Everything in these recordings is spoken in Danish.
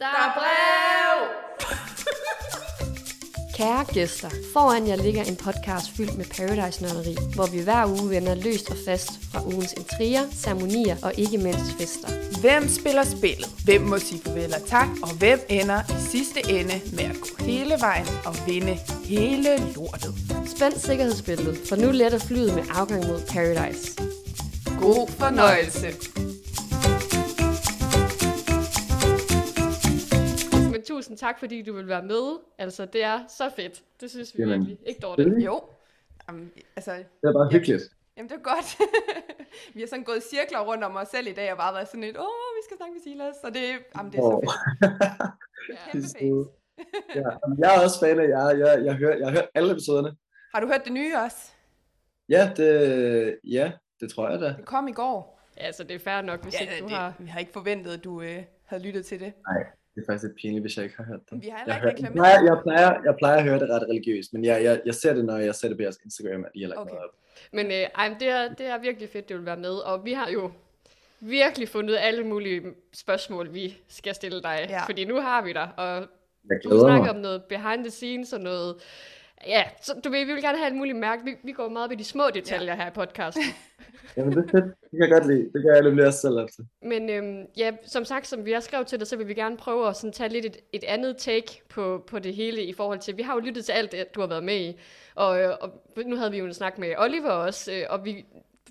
Der er brev! Kære gæster, foran jer ligger en podcast fyldt med Paradise-nørderi, hvor vi hver uge vender løst og fast fra ugens intriger, ceremonier og ikke mindst fester. Hvem spiller spillet? Hvem må sige farvel og tak? Og hvem ender i sidste ende med at gå hele vejen og vinde hele lortet? Spænd sikkerhedsbæltet, for nu letter flyet med afgang mod Paradise. God fornøjelse! Tak, fordi du vil være med. Altså, det er så fedt. Det synes vi Jamen, virkelig. Ikke dårligt. Jo. Jamen, altså, Det er bare hyggeligt. jamen det er godt. vi har sådan gået cirkler rundt om os selv i dag og bare været sådan lidt, åh, vi skal snakke med Silas. Og det, jamen, det er så Åh. fedt. Ja. Kæmpe Det er fans. ja, jamen, jeg er også fan af jer. Jeg, jeg, hører, jeg har hørt alle episoderne. Har du hørt det nye også? Ja, det, ja, det tror jeg da. Det kom i går. Altså, det er fair nok, hvis Ja, ikke du det, har... vi har ikke forventet, at du øh, havde lyttet til det. Det er faktisk lidt pinligt, hvis jeg ikke har hørt det. Vi har heller Jeg, ikke jeg, reklameret. plejer, jeg, plejer, jeg plejer at høre det ret religiøst, men jeg, jeg, jeg ser det, når jeg ser det på jeres Instagram, at I har lagt Okay. noget op. Men øh, ej, det, er, det er virkelig fedt, du vil være med. Og vi har jo virkelig fundet alle mulige spørgsmål, vi skal stille dig. Ja. Fordi nu har vi dig, og Jeg du vil glæder snakke mig. om noget behind the scenes og noget... Ja, så du ved, vi vil gerne have alt muligt mærke. Vi, vi går meget ved de små detaljer her i podcasten. Jamen, det er fedt. Det kan jeg godt lide. Det gør jeg nemlig også selv altså. Men øhm, ja, som sagt, som vi har skrevet til dig, så vil vi gerne prøve at sådan tage lidt et, et andet take på, på det hele i forhold til, vi har jo lyttet til alt det, du har været med i, og, øh, og nu havde vi jo en snak med Oliver også, øh, og vi,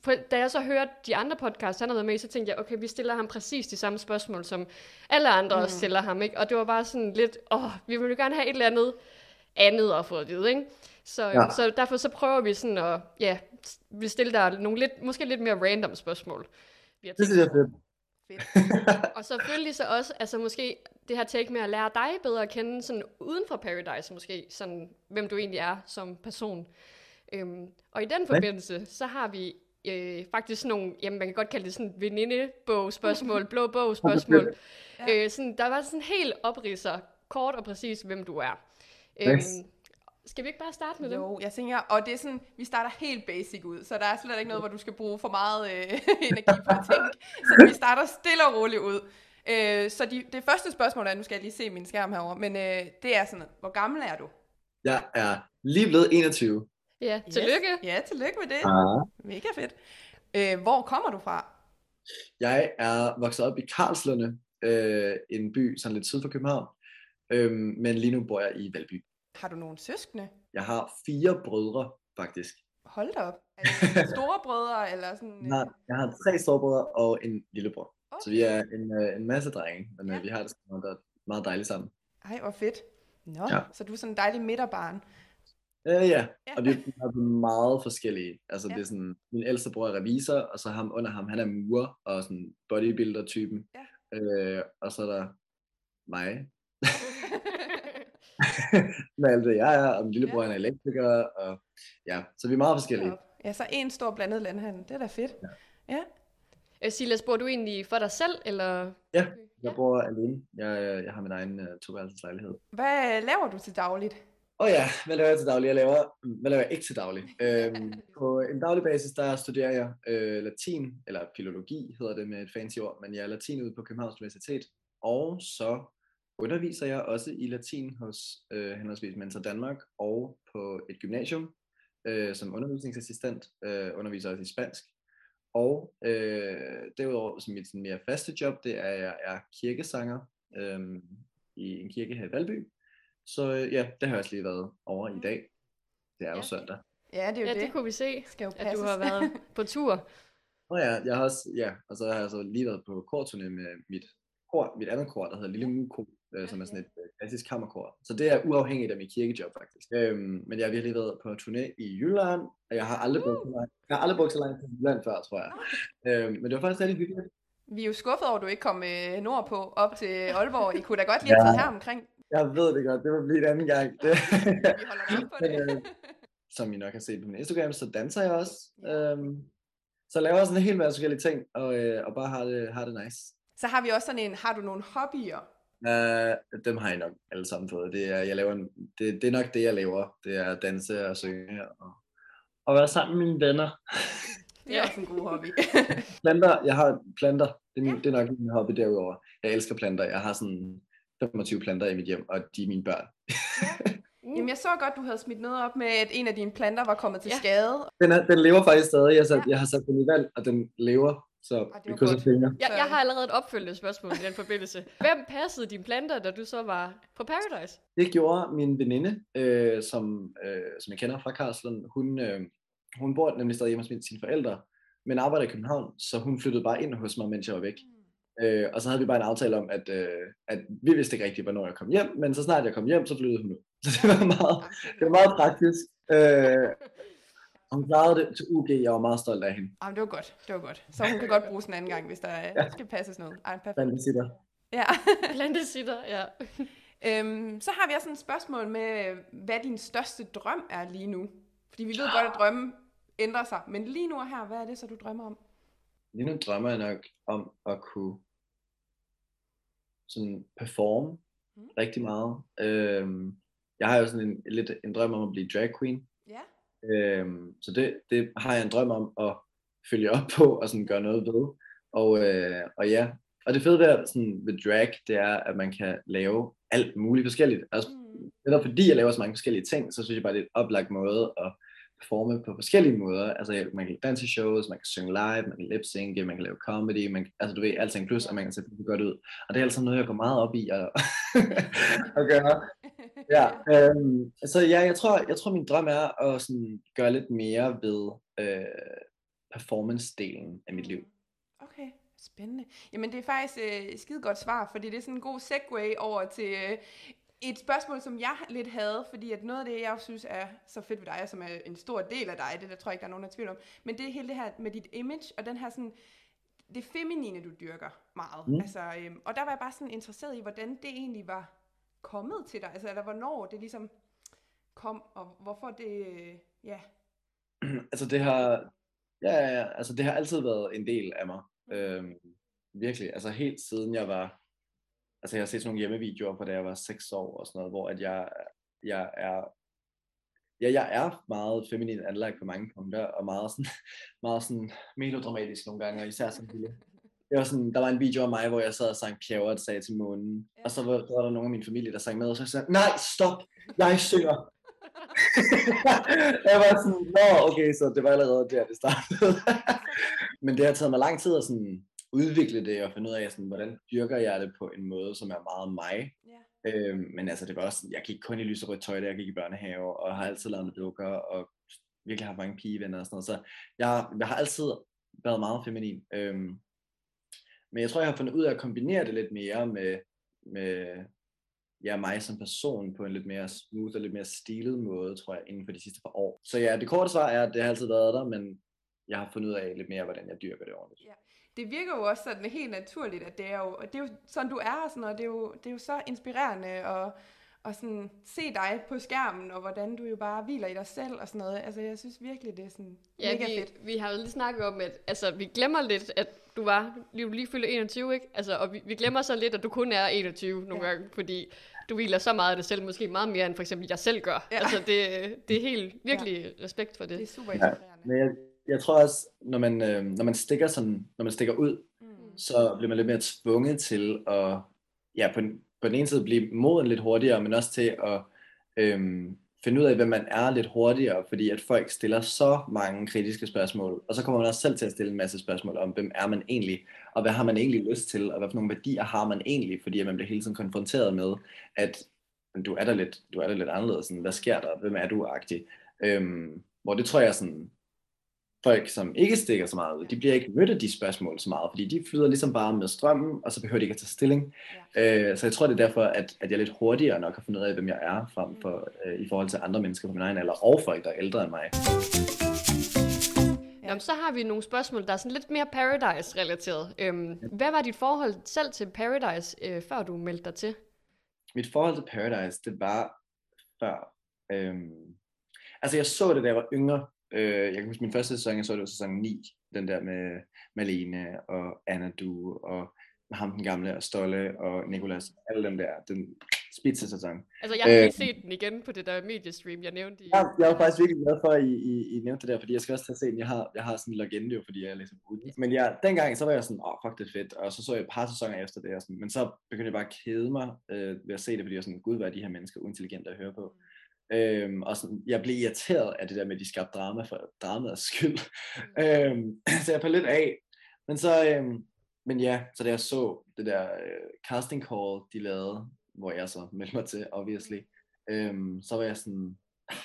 på- da jeg så hørte de andre podcasts, han har været med i, så tænkte jeg, okay, vi stiller ham præcis de samme spørgsmål, som alle andre mm. også stiller ham, ikke? Og det var bare sådan lidt, åh, vi vil jo gerne have et eller andet andet at få at vide, ikke? Så, ja. Så derfor så prøver vi sådan at, ja, vi stille dig nogle lidt, måske lidt mere random spørgsmål. Vi har Det synes jeg er fedt. og selvfølgelig så også, altså måske det her take med at lære dig bedre at kende, sådan uden for Paradise måske, sådan hvem du egentlig er som person. Øhm, og i den forbindelse, så har vi øh, faktisk nogle, jamen man kan godt kalde det sådan venindebog-spørgsmål, blå bog-spørgsmål. Ja. øh, sådan, der var sådan helt opridser, kort og præcis, hvem du er. Øhm, skal vi ikke bare starte med det? Jo, jeg tænker, og det er sådan, vi starter helt basic ud, så der er slet ikke noget, hvor du skal bruge for meget øh, energi på at tænke. Så vi starter stille og roligt ud. Øh, så de, det første spørgsmål er, nu skal jeg lige se min skærm herover, men øh, det er sådan, hvor gammel er du? Jeg er lige blevet 21. Ja, tillykke. Yes. Ja, tillykke med det. Ah. Mega fedt. Øh, hvor kommer du fra? Jeg er vokset op i Karlslunde, øh, en by sådan lidt syd for København. Øhm, men lige nu bor jeg i Valby. Har du nogle søskende? Jeg har fire brødre, faktisk. Hold da op. Er det store brødre, eller sådan? Har, jeg har tre storebrødre og en lillebror. Okay. Så vi er en, øh, en masse drenge, men Ja. ja. vi har det sådan meget, meget dejligt sammen. Ej, hvor fedt. Nå, Ja. så du er sådan en dejlig midterbarn. Øh, ja, Ja. og vi er meget forskellige. Altså Ja. det er sådan, min ældste bror er revisor, og så ham under ham, han er murer og sådan bodybuilder-typen. Ja. Øh, og så er der mig, med alt det jeg er, og min lillebror Ja. han er elektriker, og ja, så vi er meget forskellige. Ja, så en stor blandet landhandel. Det er da fedt. Ja. ja. Øh, Silas, bor du egentlig for dig selv, eller? Ja, jeg bor alene. Jeg, øh, jeg har min egen uh, toværelseslejlighed. Hvad laver du til dagligt? Åh oh ja, hvad laver jeg til daglig? Jeg laver, hvad laver jeg ikke til daglig? Øhm, på en daglig basis, der studerer jeg øh, latin, eller filologi hedder det med et fancy ord, men jeg er latin ude på Københavns Universitet. Og så underviser jeg også i latin hos øh, henholdsvis Mentor Danmark og på et gymnasium øh, som undervisningsassistent, øh, underviser også i spansk. Og øh, derudover, som mit sådan mere faste job, det er, at jeg er kirkesanger øh, i en kirke her i Valby. Så øh, ja, det har jeg også lige været over i dag. Det er jo Ja. søndag. Ja, det er jo Ja, det. det kunne vi se, skal jo at du har været på tur. Og ja, jeg har også, ja, og så har jeg så lige været på korturné med mit kor, mit andet kor, der hedder Lille Muko, øh, som er sådan et øh, klassisk kammerkor. Så det er uafhængigt af mit kirkejob faktisk. Øhm, men jeg har virkelig været på turné i Jylland, og jeg har aldrig brugt så lang, jeg har aldrig brugt så lang tid i Jylland før, tror jeg. Øhm, men det var faktisk rigtig hyggeligt. Vi er jo skuffet over, at du ikke kom øh, nordpå op til Aalborg. I kunne da godt lide at Ja. her omkring. Jeg ved det godt, det vil blive en anden gang. Det. Vi holder op på det. Øh, som I nok har set på min Instagram, så danser jeg også. Øhm, så laver jeg sådan en hel masse forskellige ting, og, øh, og bare har det, har det nice. Så har vi også sådan en, har du nogle hobbyer? Uh, dem har I nok alle sammen fået. Det er, jeg laver en, det, det er nok det, jeg laver. Det er at danse og synge og, og være sammen med mine venner. Det er også en god hobby. Planter, jeg har planter. Det er, min, Ja. det er nok min hobby derudover. Jeg elsker planter. Jeg har sådan 25 planter i mit hjem, og de er mine børn. Mm. Jamen, jeg så godt, du havde smidt noget op med, at en af dine planter var kommet til Ja. skade. Den, er, den lever faktisk stadig. Jeg, sat, Ja. jeg har sat den i valg, og den lever. Så vi krydser godt. fingre. Jeg, jeg har allerede et opfølgende spørgsmål i den forbindelse. Hvem passede dine planter, da du så var på Paradise? Det gjorde min veninde, øh, som, øh, som jeg kender fra Karlslund. Hun, øh, hun bor nemlig stadig hjemme hos mine, sine forældre, men arbejder i København, så hun flyttede bare ind hos mig, mens jeg var væk. Øh, og så havde vi bare en aftale om, at, øh, at vi vidste ikke rigtigt, hvornår jeg kom hjem, men så snart jeg kom hjem, så flyttede hun ud. Så det var meget, det var meget praktisk. Øh, hun klarede det til UG, jeg var meget stolt af hende. Jamen, det var godt. Det var godt. Så hun kan godt bruges en anden gang, hvis der ja. skal passes noget. Ej, perfekt. Blandt sitter. Ja. Plantesitter, ja. øhm, så har vi også et spørgsmål med, hvad din største drøm er lige nu. Fordi vi ved godt, at drømme ændrer sig. Men lige nu her, hvad er det så, du drømmer om? Lige nu drømmer jeg nok om at kunne sådan performe Mm. rigtig meget. Øhm, jeg har jo sådan en, lidt en drøm om at blive drag queen. Øhm, så det, det har jeg en drøm om at følge op på og sådan gøre noget ved. Og, øh, og ja, og det fede ved, sådan, ved drag, det er, at man kan lave alt muligt forskelligt. Altså, Mm. netop fordi jeg laver så mange forskellige ting, så synes jeg bare, det er et oplagt måde at performe på forskellige måder. Altså, jeg- man kan lave danseshows, man kan synge live, man kan lip-synke, man kan lave comedy, man, kan- altså du ved, alting plus, og man kan se det godt ud. Og det er altså noget, jeg går meget op i at, at gøre. Ja, øhm, så ja, jeg tror, jeg tror min drøm er at sådan gøre lidt mere ved øh, performance-delen af mit liv. Okay, spændende. Jamen det er faktisk øh, et skide godt svar, fordi det er sådan en god segue over til øh, et spørgsmål, som jeg lidt havde, fordi at noget af det, jeg også synes er så fedt ved dig, og som er en stor del af dig, det der tror jeg ikke, der er nogen, der er tvivl om, men det er hele det her med dit image, og den her sådan, det feminine, du dyrker meget. Mm. Mm. Altså, øhm, og der var jeg bare sådan interesseret i, hvordan det egentlig var kommet til dig, altså eller hvornår det ligesom kom, og hvorfor det, øh, ja. altså det har, ja, ja, altså det har altid været en del af mig. Øhm, virkelig, altså helt siden jeg var, altså jeg har set sådan nogle hjemmevideoer fra da jeg var 6 år og sådan noget, hvor at jeg, jeg er, ja, jeg er meget feminin anlagt på mange punkter, og meget sådan, meget sådan melodramatisk nogle gange, og især som lille. Det var sådan, der var en video af mig, hvor jeg sad og sang der sagde til månen, Ja. og så var, så var der nogle af min familie, der sang med, og så sagde nej, stop, jeg synger. jeg var sådan, nå, okay, så det var allerede der, det startede. Men det har taget mig lang tid at sådan udvikle det og finde ud af, sådan, hvordan dyrker jeg det på en måde, som er meget mig. ja. Øhm, men altså, det var også, jeg gik kun i lyserødt tøj, da jeg gik i børnehave, og har altid lavet dukker, og virkelig haft mange pigevenner og sådan noget. Så jeg, jeg har altid været meget feminin. Øhm, men jeg tror, jeg har fundet ud af at kombinere det lidt mere med, med ja, mig som person på en lidt mere smooth og lidt mere stilet måde, tror jeg, inden for de sidste par år. Så ja, det korte svar er, at det har altid været der, men jeg har fundet ud af lidt mere, hvordan jeg dyrker det ordentligt. Det virker jo også sådan helt naturligt, at det er jo, det er jo sådan, du er, og sådan noget. Det er jo, det er jo så inspirerende at, at sådan se dig på skærmen, og hvordan du jo bare hviler i dig selv og sådan noget. Altså, jeg synes virkelig, det er sådan Ja, mega vi, fedt. vi har jo lige snakket om, at altså, vi glemmer lidt, at du var lige, lige fyldt 21, ikke? Altså, og vi, vi glemmer så lidt, at du kun er 21 nogle Ja. ja. gange, fordi du hviler så meget af dig selv, måske meget mere end for eksempel jeg selv gør. Ja. Ja. Altså, det, det er helt, virkelig ja. respekt for Det er det. super Ja, inspirerende. Men jeg, jeg tror også, når man, øh, når man stikker sådan, når man stikker ud, Mm. så bliver man lidt mere tvunget til at, ja, på, den- på den ene side blive moden lidt hurtigere, men også til at øhm, finde ud af, hvem man er lidt hurtigere, fordi at folk stiller så mange kritiske spørgsmål, og så kommer man også selv til at stille en masse spørgsmål om, hvem er man egentlig, og hvad har man egentlig lyst til, og hvad for nogle værdier har man egentlig, fordi at man bliver hele tiden konfronteret med, at du er der lidt, du er der lidt anderledes, sådan, hvad sker der, hvem er du, agtig. Øhm, hvor det tror jeg sådan, folk, som ikke stikker så meget ud, de bliver ikke mødt af de spørgsmål så meget, fordi de flyder ligesom bare med strømmen, og så behøver de ikke at tage stilling. Øh, så jeg tror, det er derfor, at, at jeg lidt hurtigere nok har fundet ud af, hvem jeg er, frem for øh, i forhold til andre mennesker på min egen alder, og folk, der er ældre end mig. Ja. Jamen, så har vi nogle spørgsmål, der er sådan lidt mere Paradise-relateret. Øhm, hvad var dit forhold selv til Paradise, øh, før du meldte dig til? Mit forhold til Paradise, det var før. Øhm, altså, jeg så det, da jeg var yngre. Øh, jeg kan huske min første sæson, jeg så det var sæson 9, den der med Malene og Anna Du og ham den gamle, og Stolle og Nikolas, alle dem der, den spidse-sæson. Altså, jeg har lige Øh. set den igen på det der mediestream, jeg nævnte i... Ja, jeg er faktisk virkelig glad for, at I, I, I nævnte det der, fordi jeg skal også tage se den. Jeg har, jeg har sådan en legende jo, fordi jeg er ligesom ude. Men ja, dengang, så var jeg sådan, åh, oh, fuck, det er fedt. Og så så jeg et par sæsoner efter det, og sådan, men så begyndte jeg bare at kede mig øh, ved at se det, fordi jeg var sådan, gud, hvad er de her mennesker uintelligente at høre på. Øhm, og sådan, jeg blev irriteret af det der med, at de skabte drama for dramaets skyld. øhm, så jeg faldt lidt af. Men så, øhm, men ja, så da jeg så det der øh, casting call, de lavede, hvor jeg så meldte mig til, obviously, øhm, så var jeg sådan, "Ah,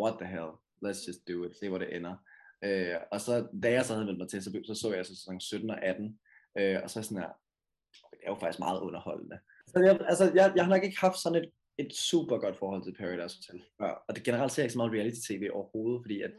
what the hell, let's just do it, se hvor det ender. Øh, og så, da jeg så havde meldt mig til, så, så så jeg så sæson 17 og 18, øh, og så sådan her, det er jo faktisk meget underholdende. Så jeg, altså, jeg, jeg har nok ikke haft sådan et, et super godt forhold til Paradise Hotel før, og det generelt ser jeg ikke så meget reality-tv overhovedet, fordi at,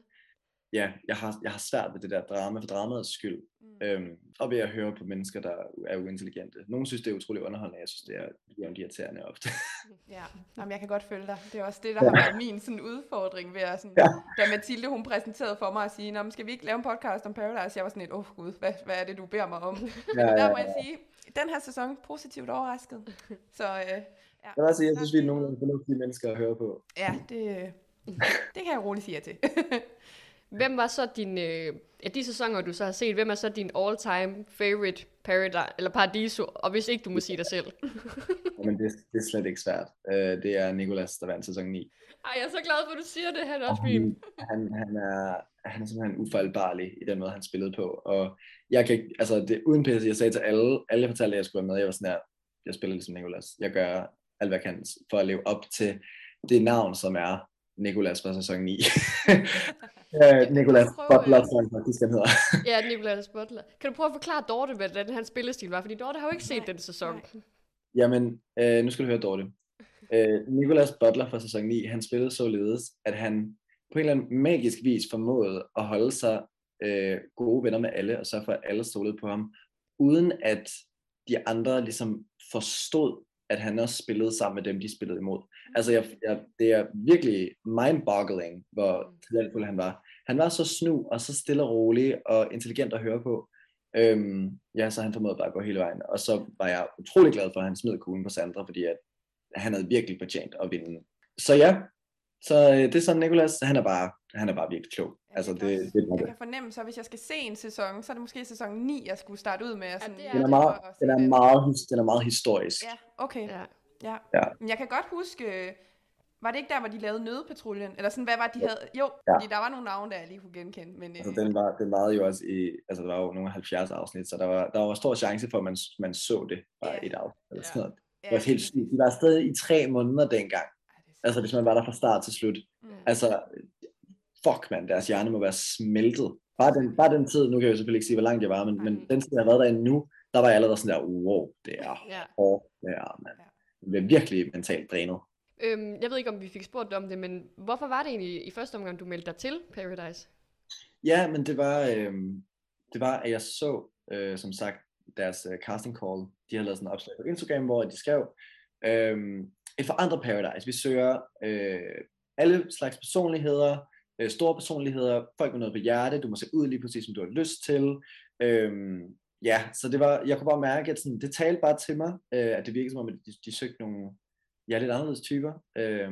ja, jeg har, jeg har svært ved det der drama for dramaets skyld, Mm. øhm, og ved at høre på mennesker, der er uintelligente. Nogle synes, det er utrolig underholdende, jeg synes, det er jævnt irriterende ofte. Ja, Jamen, jeg kan godt følge dig. Det er også det, der har været min sådan, udfordring ved at, sådan, Ja. da Mathilde hun præsenterede for mig at sige, Nå, skal vi ikke lave en podcast om Paradise? Jeg var sådan lidt, åh oh, gud, hvad, hvad er det, du beder mig om? ja, Der må jeg sige, den her sæson positivt overrasket. Så øh, Jeg vil også sige, jeg synes, vi er nogle fornuftige mennesker at høre på. ja, det, det kan jeg roligt sige til. Hvem var så din, øh, af de sæsoner, du så har set, hvem er så din all-time favorite Paradise, eller Paradiso, og hvis ikke, du må sige dig selv. Men det, det er slet ikke svært. Øh, det er Nicolas, der vandt sæson 9. Ej, jeg er så glad for, at du siger det, han er også Og min. han, han, er, han er simpelthen ufejlbarlig i den måde, han spillede på. Og jeg kan ikke, altså det, uden pisse, jeg sagde til alle, alle jeg fortalte, at jeg skulle være med, jeg var sådan her, jeg spiller ligesom Nicolas. Jeg gør alt, hvad jeg kan for at leve op til det navn, som er Nicolas fra sæson 9. uh, Nicolas prøve, Butler, øh, tror jeg faktisk, han hedder. Ja, Nicolas Butler. Kan du prøve at forklare Dorte, hvordan hans spillestil var? Fordi Dorte har jo ikke set Nej, den sæson. nej. Jamen, øh, nu skal du høre Dorte. Øh, Nicolas Butler fra sæson 9, han spillede således, at han på en eller anden magisk vis formåede at holde sig øh, gode venner med alle, og sørge for, at alle stolede på ham, uden at de andre ligesom forstod, at han også spillede sammen med dem, de spillede imod. Altså, jeg, jeg, det er virkelig mind-boggling, hvor talentfuld han var. Han var så snu, og så stille og rolig, og intelligent at høre på. Øhm, ja, så han formåede bare at gå hele vejen. Og så var jeg utrolig glad for, at han smed kuglen på Sandra, fordi at han havde virkelig fortjent at vinde. Så ja, så øh, det er sådan, Nicolas, han er bare, han er bare virkelig klog. Ja, Altså, det, kan det, det, Jeg kan fornemme, så hvis jeg skal se en sæson, så er det måske sæson 9, jeg skulle starte ud med. at Sådan, det er den, er det. meget, og den, er meget, den er meget historisk. Ja, okay. Ja. Ja. Ja. Men jeg kan godt huske, øh, var det ikke der, hvor de lavede Nødpatruljen? Eller sådan, hvad var det, de havde? Jo, Ja. fordi der var nogle navne, der jeg lige kunne genkende. Men, Altså, øh, den, var, den varede jo også i, altså der var jo nogle af 70 afsnit, så der var, der var stor chance for, at man, man så det bare Ja. et afsnit. Eller Ja. sådan noget. ja, Det var helt sygt. De var stadig i tre måneder dengang. Det Altså, hvis man var der fra start til slut. Mm. Altså, fuck man, deres hjerne må være smeltet. Bare den, bare den tid, nu kan jeg jo selvfølgelig ikke sige, hvor langt jeg var, men, men Mhm. den tid, jeg har været derinde nu, der var jeg allerede sådan der, wow, det er Ja. hårdt, det er, man. Ja. Jeg blev virkelig mentalt drænet. Øhm, jeg ved ikke, om vi fik spurgt om det, men hvorfor var det egentlig i første omgang, du meldte dig til Paradise? Ja, men det var, øh, det var, at jeg så, øh, som sagt, deres øh, casting call. De har lavet sådan en opslag på Instagram, hvor de skrev, øh, et forandret paradise. Vi søger øh, alle slags personligheder, øh, store personligheder, folk med noget på hjerte, du må se ud lige præcis, som du har lyst til. Øh, ja, så det var, jeg kunne bare mærke, at sådan, det talte bare til mig, øh, at det virkede som om, at de, de søgte nogle ja, lidt anderledes typer. Øh,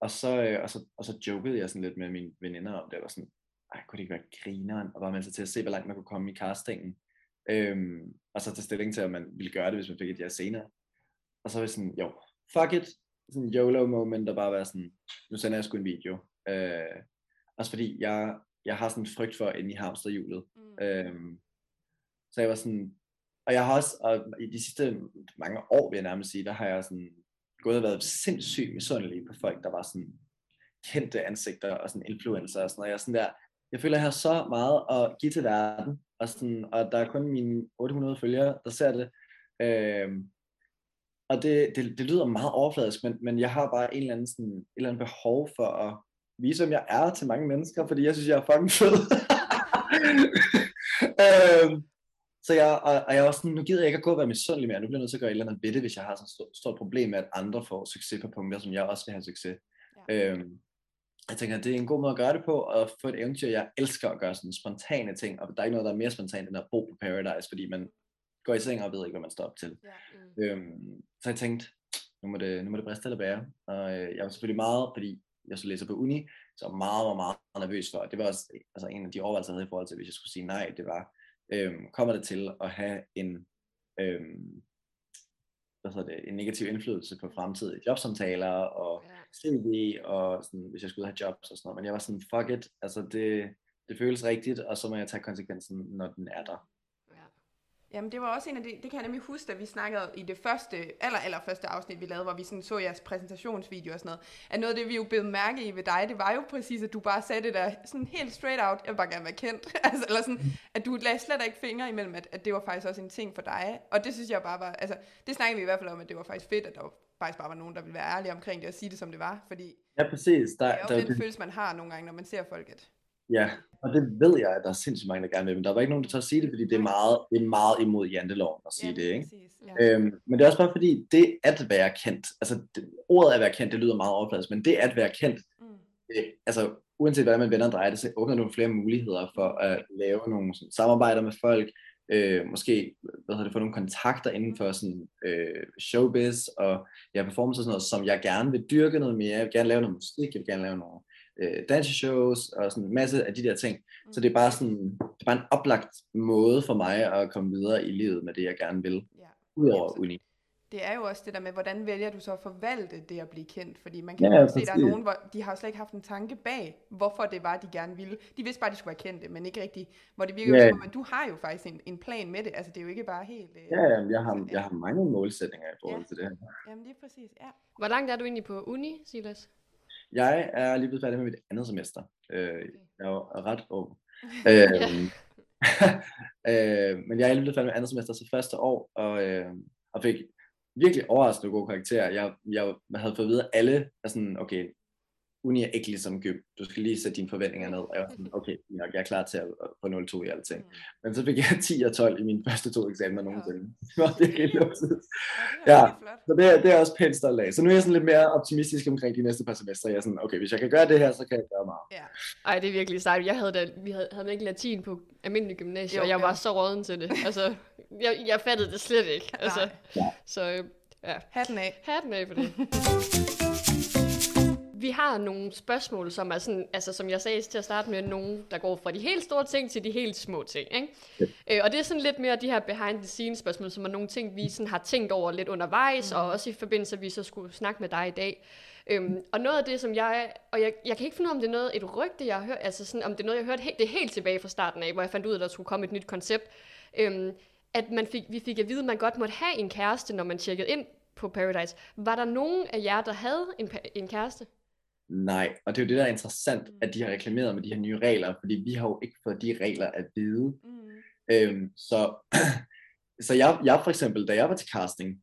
og så, øh, og, så, og så jokede jeg sådan lidt med mine veninder om det, og var sådan, ej, kunne det ikke være grineren, og bare melde sig til at se, hvor langt man kunne komme i castingen. Øhm, og så tage stilling til, om man ville gøre det, hvis man fik et ja senere. Og så var jeg sådan, jo, fuck it, sådan en YOLO moment, der bare være sådan, nu sender jeg sgu en video. Øh, også fordi jeg, jeg har sådan en frygt for ind i hamsterhjulet. Mm. Øhm, så jeg var sådan, og jeg har også, og i de sidste mange år, vil jeg nærmest sige, der har jeg sådan gået og været sindssygt misundelig på folk, der var sådan kendte ansigter og sådan influencer og sådan noget. Jeg er sådan der, jeg føler, jeg har så meget at give til verden, og, sådan, og der er kun mine 800 følgere, der ser det. Øhm, og det, det, det lyder meget overfladisk, men, men jeg har bare en eller anden, sådan, et eller andet behov for at vise, hvem jeg er til mange mennesker, fordi jeg synes, jeg er fucking fed. øhm, så jeg, og, og jeg var sådan, nu gider jeg ikke at gå og være misundelig mere, nu bliver jeg nødt til at gøre et eller andet ved det, hvis jeg har sådan et stort, stort problem med, at andre får succes på punkter, som jeg også vil have succes. Ja. Øhm, jeg tænker, det er en god måde at gøre det på, og få et eventyr. Jeg elsker at gøre sådan spontane ting, og der er ikke noget, der er mere spontant end at bo på Paradise, fordi man går i seng og ved ikke, hvad man står op til. Ja. Mm. Øhm, så jeg tænkte, nu må det, nu må det briste eller bære. Og øh, jeg var selvfølgelig meget, fordi jeg så læser på uni, så var meget, meget, meget nervøs for. Det var også altså, en af de overvejelser, jeg havde i forhold til, hvis jeg skulle sige nej, det var, øhm, kommer det til at have en, øhm, hvad hedder det, en negativ indflydelse på fremtidige jobsamtaler og Ja. CV, og sådan, hvis jeg skulle have jobs og sådan noget. Men jeg var sådan, fuck it, altså det, det føles rigtigt, og så må jeg tage konsekvensen, når den er der. Ja. Jamen, det var også en af de, det kan jeg nemlig huske, da vi snakkede i det første, aller, aller første afsnit, vi lavede, hvor vi sådan så jeres præsentationsvideo og sådan noget, at noget af det, vi jo blev mærke i ved dig, det var jo præcis, at du bare sagde det der sådan helt straight out, jeg vil bare gerne være kendt, altså, eller sådan, at du lagde slet ikke fingre imellem, at, at det var faktisk også en ting for dig, og det synes jeg bare var, altså, det snakkede vi i hvert fald om, at det var faktisk fedt, at der faktisk bare var nogen, der ville være ærlige omkring det og sige det, som det var, fordi Ja, præcis. Der, det er der, jo den følelse, man har nogle gange, når man ser folk, at Ja, og det ved jeg, at der er sindssygt mange, der gerne vil, men der var ikke nogen, der tør at sige det, fordi det er meget, det er meget imod janteloven at sige ja, det, ikke? Præcis, ja. Øhm, men det er også bare fordi, det at være kendt, altså det, ordet at være kendt, det lyder meget overfladisk, men det at være kendt, Mm. det, altså uanset hvordan man vender og drejer det, så åbner nogle flere muligheder for at lave nogle sådan, samarbejder med folk, øh, måske hvad hedder det, få nogle kontakter inden for sådan, øh, showbiz og ja, performance og sådan noget, som jeg gerne vil dyrke noget mere. Jeg vil gerne lave noget musik, jeg vil gerne lave nogle øh, danseshows og sådan en masse af de der ting. Så det er bare sådan, det er bare en oplagt måde for mig at komme videre i livet med det, jeg gerne vil, Ja. udover Jamen, så- uni. Det er jo også det der med, hvordan vælger du så at forvalte det at blive kendt? Fordi man kan Ja, jo se, at der er nogen, hvor de har slet ikke haft en tanke bag, hvorfor det var, de gerne ville. De vidste bare, at de skulle være kendte, men ikke rigtigt. Hvor det virker Ja. som om, at du har jo faktisk en, en plan med det. Altså, det er jo ikke bare helt... Øh, Ja, ja, jeg har, jeg har mange målsætninger i forhold Ja. til det her. Jamen, lige præcis, ja. Hvor langt er du egentlig på uni, Silas? Jeg er lige blevet færdig med mit andet semester. Øh, jeg er ret ung. øhm, øh, men jeg er lige blevet færdig med andet semester, så første år, og, øh, og fik virkelig overraskende gode karakterer. Jeg, jeg havde fået at vide, at alle er sådan, okay, uni er ikke ligesom gym. Du skal lige sætte dine forventninger ned. Og jeg var sådan, okay, nok, jeg er klar til at få 0,2 i alle ting. Mm. Men så fik jeg 10 og 12 i mine første to eksamener nogensinde. Ja, det er Ja. rigtig flot. Så det, er- det er også pænt stolt af. Så nu er jeg sådan lidt mere optimistisk omkring de næste par semester. Jeg er sådan, okay, hvis jeg kan gøre det her, så kan jeg gøre meget. Ja. Ej, det er virkelig sejt. Jeg havde da, vi havde, havde ikke latin på almindelig gymnasie, Jo, og jeg ja. var så råden til det. Altså, jeg, jeg fattede det slet ikke. Altså, Nej. Ja. så øh, ja, Hatten af. hatten af for det. Vi har nogle spørgsmål, som er sådan, altså som jeg sagde til at starte med, nogen, der går fra de helt store ting til de helt små ting. Ikke? Øh, og det er sådan lidt mere de her behind the scenes spørgsmål, som er nogle ting, vi sådan har tænkt over lidt undervejs, mm. og også i forbindelse, at vi så skulle snakke med dig i dag. Øhm, og noget af det, som jeg, og jeg, jeg kan ikke finde ud af, om det er noget, et rygte, jeg har hørt, altså sådan, om det er noget, jeg har hørt helt, det helt tilbage fra starten af, hvor jeg fandt ud af, at der skulle komme et nyt koncept, øhm, at man fik, vi fik at vide, at man godt måtte have en kæreste, når man tjekkede ind på Paradise. Var der nogen af jer, der havde en, en kæreste? Nej, og det er jo det, der er interessant, Mm. at de har reklameret med de her nye regler, fordi vi har jo ikke fået de regler at vide. Mm. Øhm, så så jeg, jeg for eksempel, da jeg var til casting,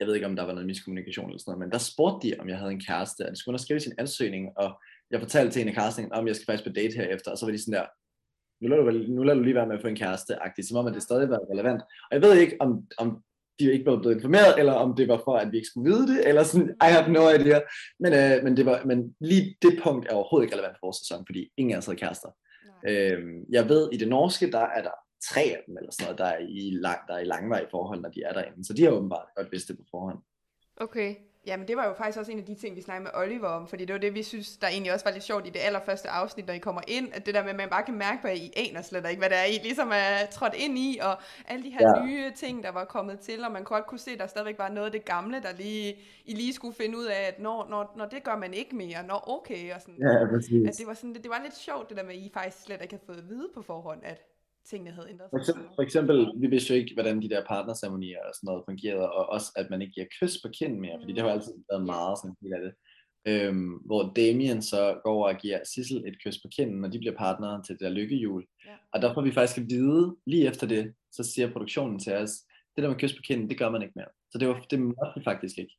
jeg ved ikke, om der var noget miskommunikation eller sådan noget, men der spurgte de, om jeg havde en kæreste, og de skulle skrive sin ansøgning, og jeg fortalte til en af castingen, om jeg skal faktisk på date herefter, og så var de sådan der, nu lader du, nu lader du lige være med at få en kæreste, agtigt, som om at det stadig var relevant. Og jeg ved ikke, om, om de ikke var blevet informeret, eller om det var for, at vi ikke skulle vide det, eller sådan, I have no idea. Men, øh, men, det var, men lige det punkt er overhovedet ikke relevant for vores sæson, fordi ingen af os havde kærester. Øhm, jeg ved, i det norske, der er der tre af dem, eller sådan noget, der er i, lang, der er i langvej forhold, når de er derinde. Så de har åbenbart godt vidst det på forhånd. Okay. Jamen, det var jo faktisk også en af de ting, vi snakkede med Oliver om, fordi det var det, vi synes, der egentlig også var lidt sjovt i det allerførste afsnit, når I kommer ind, at det der med, at man bare kan mærke, at I aner slet ikke, hvad det er, I ligesom er trådt ind i, og alle de her Ja. ja. nye ting, der var kommet til, og man kunne godt kunne se, at der stadigvæk var noget af det gamle, der lige, I lige skulle finde ud af, at når, når, når det gør man ikke mere, når okay, og sådan. Ja, præcis. At det var, sådan, det, det var lidt sjovt, det der med, at I faktisk slet ikke havde fået at vide på forhånd, at tingene havde ændret For sig. eksempel, for eksempel, vi vidste jo ikke, hvordan de der partnerceremonier og sådan noget fungerede, og også, at man ikke giver kys på kinden mere, fordi det har jo altid været meget sådan en del af det. Øhm, hvor Damien så går over og giver Sissel et kys på kinden, når de bliver partnere til det der lykkehjul. Ja. Og der får vi faktisk at vide, lige efter det, så siger produktionen til os, det der med kys på kinden, det gør man ikke mere. Så det, var, det måtte vi faktisk ikke.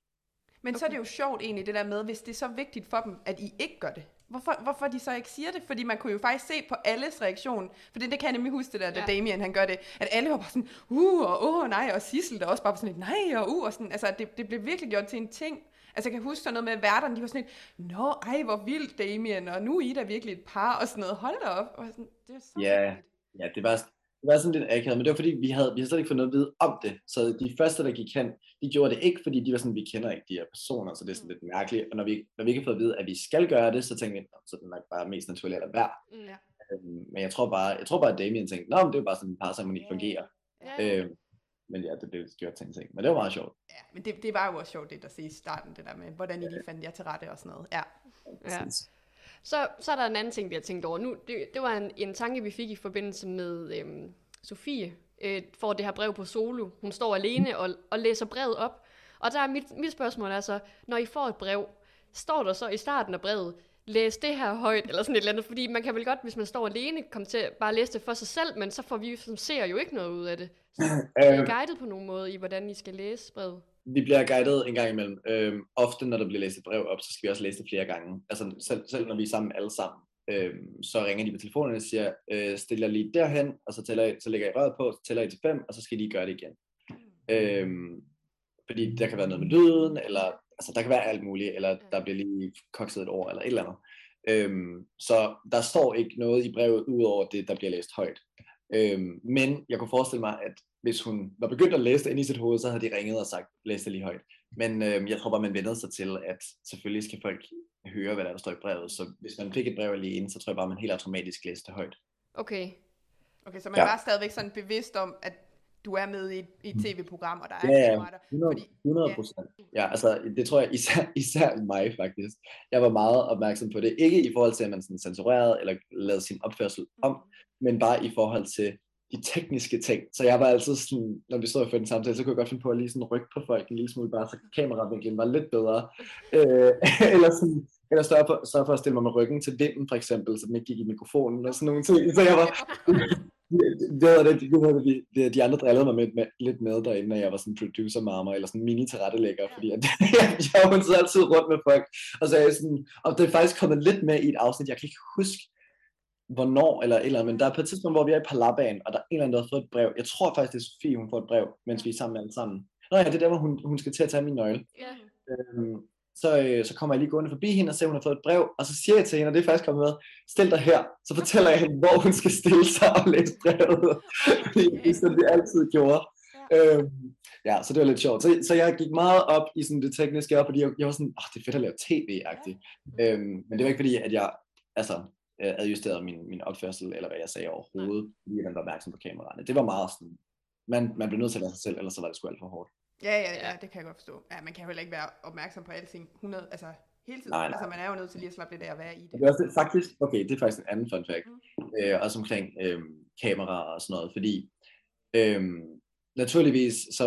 Men så er det jo sjovt egentlig, det der med, hvis det er så vigtigt for dem, at I ikke gør det. Hvorfor, hvorfor de så ikke siger det, fordi man kunne jo faktisk se på alles reaktion, for det, det kan jeg nemlig huske det der, da Ja. Damien han gør det, at alle var bare sådan, uh, og uh, nej, og Sissel der også bare var sådan lidt, nej, og uh, og sådan, altså det, det blev virkelig gjort til en ting. Altså jeg kan huske sådan noget med at værterne, de var sådan lidt, nå, ej, hvor vildt Damien, og nu er I da virkelig et par, og sådan noget, hold da op, og sådan, det er så Ja. Ja, det var, det var sådan lidt akavet, men det var fordi, vi havde, vi havde slet ikke fået noget at vide om det. Så de første, der gik hen, de gjorde det ikke, fordi de var sådan, vi kender ikke de her personer, så det er sådan lidt mærkeligt. Og når vi, når vi ikke har fået at vide, at vi skal gøre det, så tænkte vi, "Nå, så er det nok bare mest naturligt at være. Mm. Ja. Øhm, Men jeg tror bare, jeg tror bare, at Damien tænkte, nå, men det er bare sådan en parceremoni Ja. fungerer. Ja. Øhm, men ja, det blev gjort til en ting. Men det var meget sjovt. Ja, men det, det var jo også sjovt, det der siger i starten, det der med, hvordan I lige fandt jer til rette og sådan noget. Ja. Ja. Så, så er der en anden ting, vi har tænkt over. Nu, det, det var en, en tanke, vi fik i forbindelse med øhm, Sofie, øh, får det her brev på solo. Hun står alene og, og læser brevet op. Og der er mit, mit spørgsmål er så, når I får et brev, står der så i starten af brevet, læs det her højt, eller sådan et eller andet, fordi man kan vel godt, hvis man står alene, komme til at bare læse det for sig selv, men så får vi som ser jo ikke noget ud af det. Så er I Øhm, guidet på nogen måde i, hvordan I skal læse brevet? vi bliver guidet en gang imellem. Øhm, ofte, når der bliver læst et brev op, så skal vi også læse det flere gange. Altså selv, selv når vi er sammen alle sammen, øhm, så ringer de på telefonen og siger, øh, stil jer lige derhen, og så, tæller I, så lægger I røret på, så tæller I til fem, og så skal I lige gøre det igen. Øhm, fordi der kan være noget med lyden, eller altså, der kan være alt muligt, eller der bliver lige kokset et ord, eller et eller andet. Øhm, så der står ikke noget i brevet, udover det, der bliver læst højt. Øhm, men jeg kunne forestille mig, at hvis hun var begyndt at læse det ind i sit hoved, så havde de ringet og sagt, læs det lige højt. Men øhm, jeg tror bare, man vendede sig til, at selvfølgelig skal folk høre, hvad der, er, der står i brevet. Så hvis man fik et brev alene, så tror jeg bare, man helt automatisk læste det højt. Okay. Okay, så man Ja. var stadigvæk sådan bevidst om, at du er med i et, i et tv-program, og der er Ja, ja, kamerater. 100, Fordi- 100 procent. Ja, altså det tror jeg især, især mig faktisk. Jeg var meget opmærksom på det. Ikke i forhold til, at man sådan censurerede eller lavede sin opførsel om, men bare i forhold til de tekniske ting. Så jeg var altid sådan, når vi stod og førte en samtale, så kunne jeg godt finde på at lige sådan rykke på folk en lille smule, bare så kameravinklen var lidt bedre. Øh, eller sådan, eller sørge for, sørge for at stille mig med ryggen til vinden, for eksempel, så den ikke gik i mikrofonen og sådan nogle ting. Så jeg var, det var det, det, det, det, det, de andre drillede mig med, med, lidt med derinde, når jeg var sådan producer mamma eller sådan mini tilrettelægger, fordi at, jeg, var altid rundt med folk, og så er jeg sådan, og det er faktisk kommet lidt med i et afsnit, jeg kan ikke huske, hvornår eller et eller andet, men der er på et tidspunkt, hvor vi er i Palabaen, og der er en eller anden, der har fået et brev. Jeg tror faktisk, det er Sofie, hun får et brev, mens vi er sammen alle sammen. Nå ja, det er der, hvor hun, hun skal til at tage min nøgle. Ja. Øhm, så, øh, så kommer jeg lige gående forbi hende og ser, at hun har fået et brev, og så siger jeg til hende, og det er faktisk kommet med, stil dig her. Så fortæller jeg hende, hvor hun skal stille sig og læse brevet. Er sådan, vi altid gjorde. Øhm, ja, så det var lidt sjovt. Så, så jeg gik meget op i sådan det tekniske, op, fordi jeg, jeg var sådan, åh, det er fedt at lave tv-agtigt. Øhm, men det var ikke fordi, at jeg altså, øh, adjusterede min, min opførsel, eller hvad jeg sagde overhovedet, fordi man var opmærksom på kameraerne. Det var meget sådan, man, man blev nødt til at være sig selv, ellers så var det sgu alt for hårdt. Ja, ja, Ja. ja, det kan jeg godt forstå. Ja, man kan jo heller ikke være opmærksom på alting 100, altså hele tiden. Nej, nej. Altså man er jo nødt til lige at slappe lidt af at være i det. Det er også det, faktisk, okay, det er faktisk en anden fun fact, Mm. øh, også omkring øh, kameraer og sådan noget, fordi øh, naturligvis så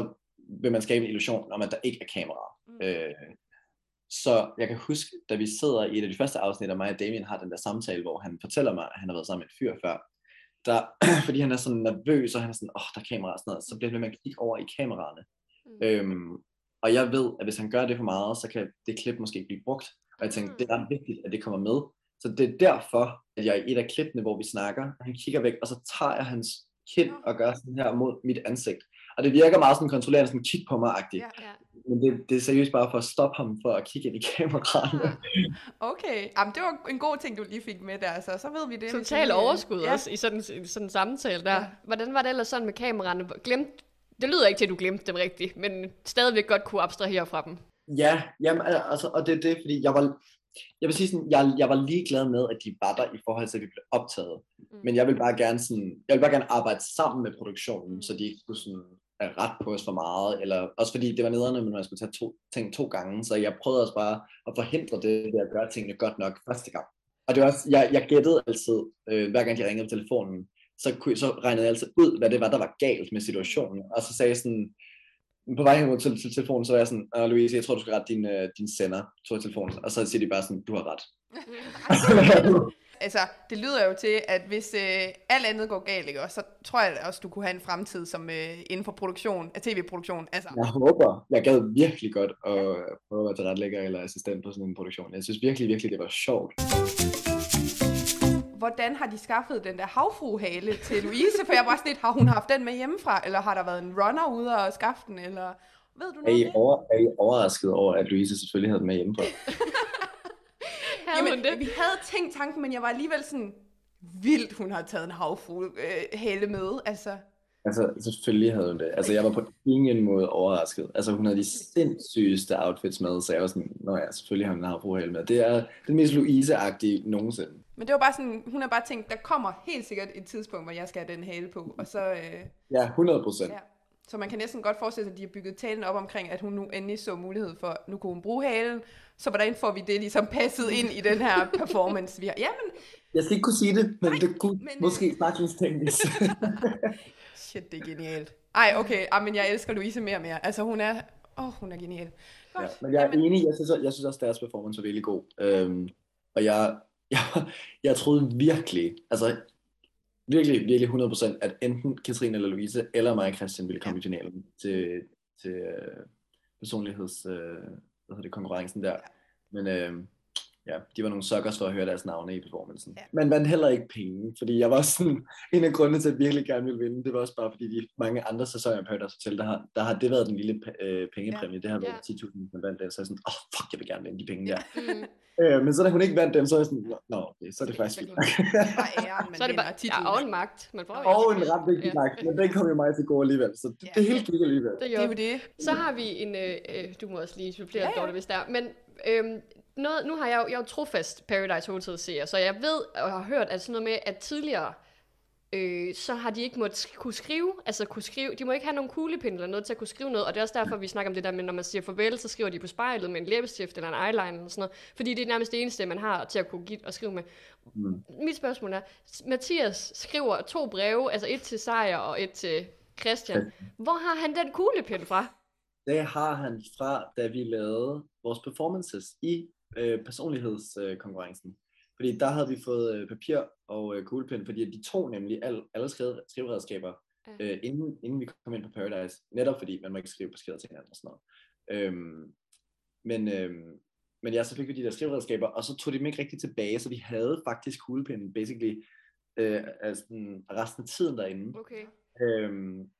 vil man skabe en illusion om, at der ikke er kameraer. Mm. Øh, så jeg kan huske, da vi sidder i et af de første afsnit, og mig og Damien har den der samtale, hvor han fortæller mig, at han har været sammen med en fyr før, der, fordi han er sådan nervøs, og han er sådan, åh, oh, der er kameraer og sådan noget, så bliver det med at kigge over i kameraerne. Mm. Øhm, og jeg ved, at hvis han gør det for meget, så kan det klip måske ikke blive brugt. Og jeg tænkte, det er vigtigt, at det kommer med. Så det er derfor, at jeg i et af klippene, hvor vi snakker, han kigger væk, og så tager jeg hans kind og gør sådan her mod mit ansigt. Og det virker meget sådan kontrollerende, sådan kig på mig-agtigt. Ja. Ja. Men det, det er seriøst bare for at stoppe ham for at kigge ind i kameraerne. Okay, Jamen, det var en god ting, du lige fik med der, så, så ved vi det. Total lige- overskud ja. også i sådan, i sådan en samtale der. Ja. Hvordan var det ellers sådan med kameraerne? Glemt, det lyder ikke til, at du glemte dem rigtigt, men stadigvæk godt kunne abstrahere fra dem. Ja, jamen, al- altså, og det er det, fordi jeg var, jeg vil sige sådan, jeg, jeg var ligeglad med, at de var der i forhold til, at vi blev optaget. Mm. Men jeg vil bare gerne sådan, jeg vil bare gerne arbejde sammen med produktionen, Mm. så de ikke skulle sådan er ret på os for meget, eller også fordi det var nederne, men man skulle tage to, ting to gange, så jeg prøvede også bare at forhindre det ved at gøre tingene godt nok første gang. Og det var også, jeg, jeg gættede altid, øh, hver gang de ringede på telefonen, så, kunne, så regnede jeg altid ud, hvad det var, der var galt med situationen, og så sagde jeg sådan, på vej hen til, til telefonen, så var jeg sådan, "Åh, Louise, jeg tror, du skal rette din, øh, din sender, tog jeg telefonen, og så siger de bare sådan, du har ret. altså, det lyder jo til, at hvis øh, alt andet går galt, ikke, så tror jeg også, du kunne have en fremtid som øh, inden for produktion, af tv-produktion. Altså, Jeg håber, jeg gad virkelig godt at prøve at være tilrettelægger eller assistent på sådan en produktion. Jeg synes virkelig, virkelig, det var sjovt. Hvordan har de skaffet den der havfruhale til Louise? For jeg var sådan lidt, har hun haft den med hjemmefra, eller har der været en runner ude og skaffe den, eller ved du Er noget I, om det? over, er I overrasket over, at Louise selvfølgelig havde den med hjemmefra? Jamen, det? vi havde tænkt tanken, men jeg var alligevel sådan, vildt hun har taget en havfruhale med, altså. Altså, selvfølgelig havde hun det. Altså, jeg var på ingen måde overrasket. Altså, hun havde de sindssygeste outfits med, så jeg var sådan, nå ja, selvfølgelig har hun en havfruhale med. Det er den mest Louise-agtige nogensinde. Men det var bare sådan, hun har bare tænkt, der kommer helt sikkert et tidspunkt, hvor jeg skal have den hale på, og så... Øh, Ja, 100 procent. Ja. Så man kan næsten godt forestille sig, at de har bygget talen op omkring, at hun nu endelig så mulighed for, nu kunne hun bruge halen. Så hvordan får vi det ligesom passet ind i den her performance, vi har? Jamen, Jeg skal ikke kunne sige det, men det kunne men, øh, måske sagtens tænkes. shit, det er genialt. Ej, okay, ah, men jeg elsker Louise mere og mere. Altså, hun er, åh, oh, hun er genial. Godt. ja, men jeg er enig, jeg synes, jeg synes også, deres performance var virkelig god. Øhm, og jeg, jeg, jeg troede virkelig, altså virkelig, virkelig 100%, at enten Katrine eller Louise, eller mig og Christian ville komme i finalen til, til øh, personligheds, øh, hvad hedder det, konkurrencen der. Men øh, ja, de var nogle suckers for at høre deres navne i performancen. Ja. Man vandt heller ikke penge, fordi jeg var sådan, en af grundene til, at jeg virkelig gerne ville vinde, det var også bare fordi de mange andre sæsoner af Paradise Hotel, der har, der har det været den lille øh, pengepræmie, det har været Ja. 10.000, man vandt den, så er jeg sådan, åh oh, fuck, jeg vil gerne vinde de penge der. Mm. Øh, men så da hun ikke vandt dem, så er jeg sådan, nå, okay, så er det faktisk fint. Så er det bare, vinder ja, titlen. og en magt. Man får Og en ret vigtig Ja. magt, men den kom jo mig til gode alligevel, så det, Ja. det hele gik alligevel. Det Det er jo det. Så har vi en, øh, øh, du må også lige supplere Ja, ja, ja. ja. hvis der er, men øhm, noget, nu har jeg jo, jeg er jo trofast Paradise Hotel seer, så jeg ved og har hørt, at sådan noget med, at tidligere, øh, så har de ikke måttet sk- kunne skrive, altså kunne skrive, de må ikke have nogen kuglepind eller noget til at kunne skrive noget, og det er også derfor, vi snakker om det der med, når man siger farvel, så skriver de på spejlet med en læbestift eller en eyeliner eller sådan noget, fordi det er nærmest det eneste, man har til at kunne give og skrive med. Mm. Mit spørgsmål er, Mathias skriver to breve, altså et til Sejr og et til Christian. Hvor har han den kuglepind fra? Det har han fra, da vi lavede vores performances i øh, personlighedskonkurrencen. Fordi der havde vi fået øh, papir og øh, kuglepen, fordi de tog nemlig al, alle skrive, skriveredskaber, Ja. øh, inden, inden vi kom ind på Paradise. Netop fordi man må ikke skrive beskeder til hinanden og sådan noget. Øhm, men, øhm, men ja, så fik vi de der skriveredskaber, og så tog de dem ikke rigtig tilbage, så vi havde faktisk kuglepinden basically øh, altså, resten af tiden derinde. Okay. Øhm,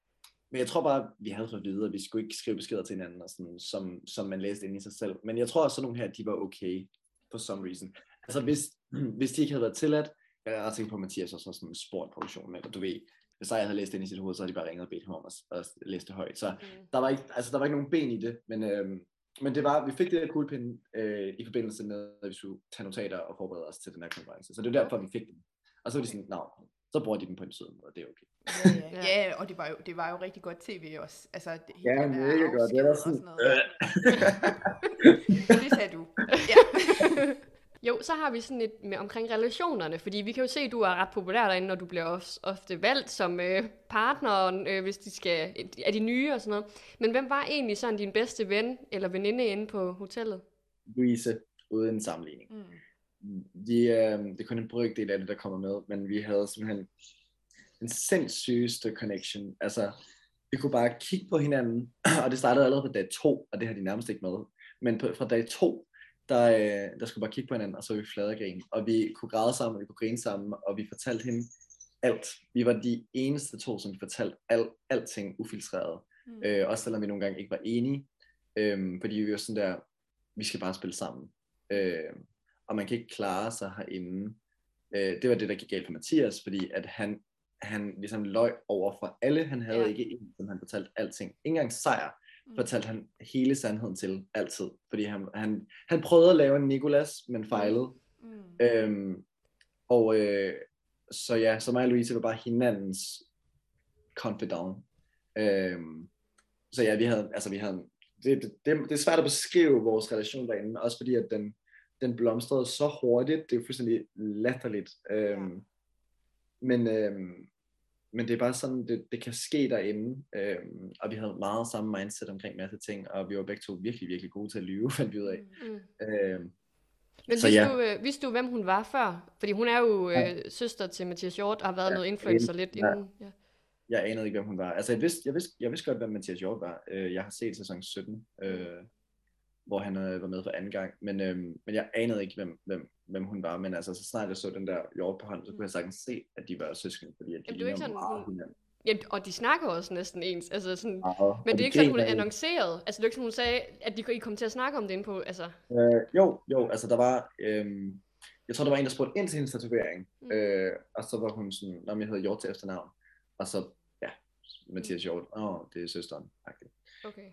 men jeg tror bare, vi havde fået at vide, at vi skulle ikke skrive beskeder til hinanden, og sådan, som, som man læste ind i sig selv. Men jeg tror også, at sådan nogle her, de var okay, for some reason. Altså hvis, hvis de ikke havde været tilladt, jeg ret sikker på, at Mathias også har sådan spurgt produktionen, eller du ved, hvis jeg havde læst ind i sit hoved, så havde de bare ringet og bedt ham om at, at læse det højt. Så Mm. der var ikke, altså der var ikke nogen ben i det, men, øhm, men det var, vi fik det der kuglepinde øh, i forbindelse med, at vi skulle tage notater og forberede os til den her konkurrence. Så det er derfor, vi fik dem. Og så var de sådan, nå, så bruger de dem på en sød måde, og det er okay. Ja, ja. ja, og det var, jo, det var jo rigtig godt tv også. Altså, det, Ja, mega godt. Det var sådan, noget. det sagde du. Ja. Jo, så har vi sådan et med omkring relationerne, fordi vi kan jo se, at du er ret populær derinde, når du bliver ofte, ofte valgt som øh, partner, øh, hvis de skal, er de nye og sådan noget. Men hvem var egentlig sådan din bedste ven eller veninde inde på hotellet? Louise, uden sammenligning. Mm. Vi, øh, det er kun en brøkdel af det, der kommer med, men vi havde simpelthen den sindssygeste connection. Altså, vi kunne bare kigge på hinanden, og det startede allerede på dag to, og det har de nærmest ikke med. Men på, fra dag to, der, øh, der skulle bare kigge på hinanden, og så var vi fladergrin. Og vi kunne græde sammen, og vi kunne grine sammen, og vi fortalte hende alt. Vi var de eneste to, som fortalte al, alting ufiltreret. Mm. Øh, også selvom vi nogle gange ikke var enige. Øh, fordi vi var sådan der, vi skal bare spille sammen. Øh, og man kan ikke klare sig herinde. Øh, det var det, der gik galt for Mathias, fordi at han, han ligesom løg over for alle. Han havde Ja. ikke en, som han fortalte alting. Ikke engang sejr Mm. fortalte han hele sandheden til, altid. Fordi han, han, han prøvede at lave en Nicolas, men fejlede. Mm. Øhm, og øh, så ja, så mig og Louise var bare hinandens confidant. Øhm, så ja, vi havde, altså vi havde, det, det, det, det er svært at beskrive vores relation derinde, også fordi at den, den blomstrede så hurtigt, det er jo fuldstændig latterligt. Øhm, men, øhm, men det er bare sådan, det, det kan ske derinde, øhm, og vi havde meget samme mindset omkring masse ting, og vi var begge to virkelig, virkelig gode til at lyve, fandt vi ud af. Mm. Øhm, Men Så vidste, ja. du, øh, vidste du, hvem hun var før? Fordi hun er jo Ja. øh, søster til Mathias Hjort og har været Ja, noget influencer en- lidt ja. inden. Ja. Jeg anede ikke, hvem hun var. Altså, jeg vidste, jeg vidste, jeg vidste godt, hvem Mathias Hjort var. Øh, Jeg har set sæson 17, øh, hvor han øh, var med for anden gang. Men, øh, men jeg anede ikke, hvem, hvem, hvem hun var. Men altså, så snart jeg så den der Hjort på hånden, så kunne jeg sagtens se, at de var søskende, fordi at de Jamen, det er ikke sådan, meget hun- hinanden. Ja, og de snakker også næsten ens. Altså sådan, Meget. men det er ikke sådan, hun er annonceret. Altså det er ikke sådan, hun sagde, at de, I kom til at snakke om det inde på. Altså, Øh, jo, jo, altså der var, øhm, jeg tror der var en, der spurgte ind til hendes tatovering, Mm. øh, og så var hun sådan, når jeg hedder Hjort til efternavn, og så, ja, Mathias Hjort, åh, oh, det er søsteren, okay.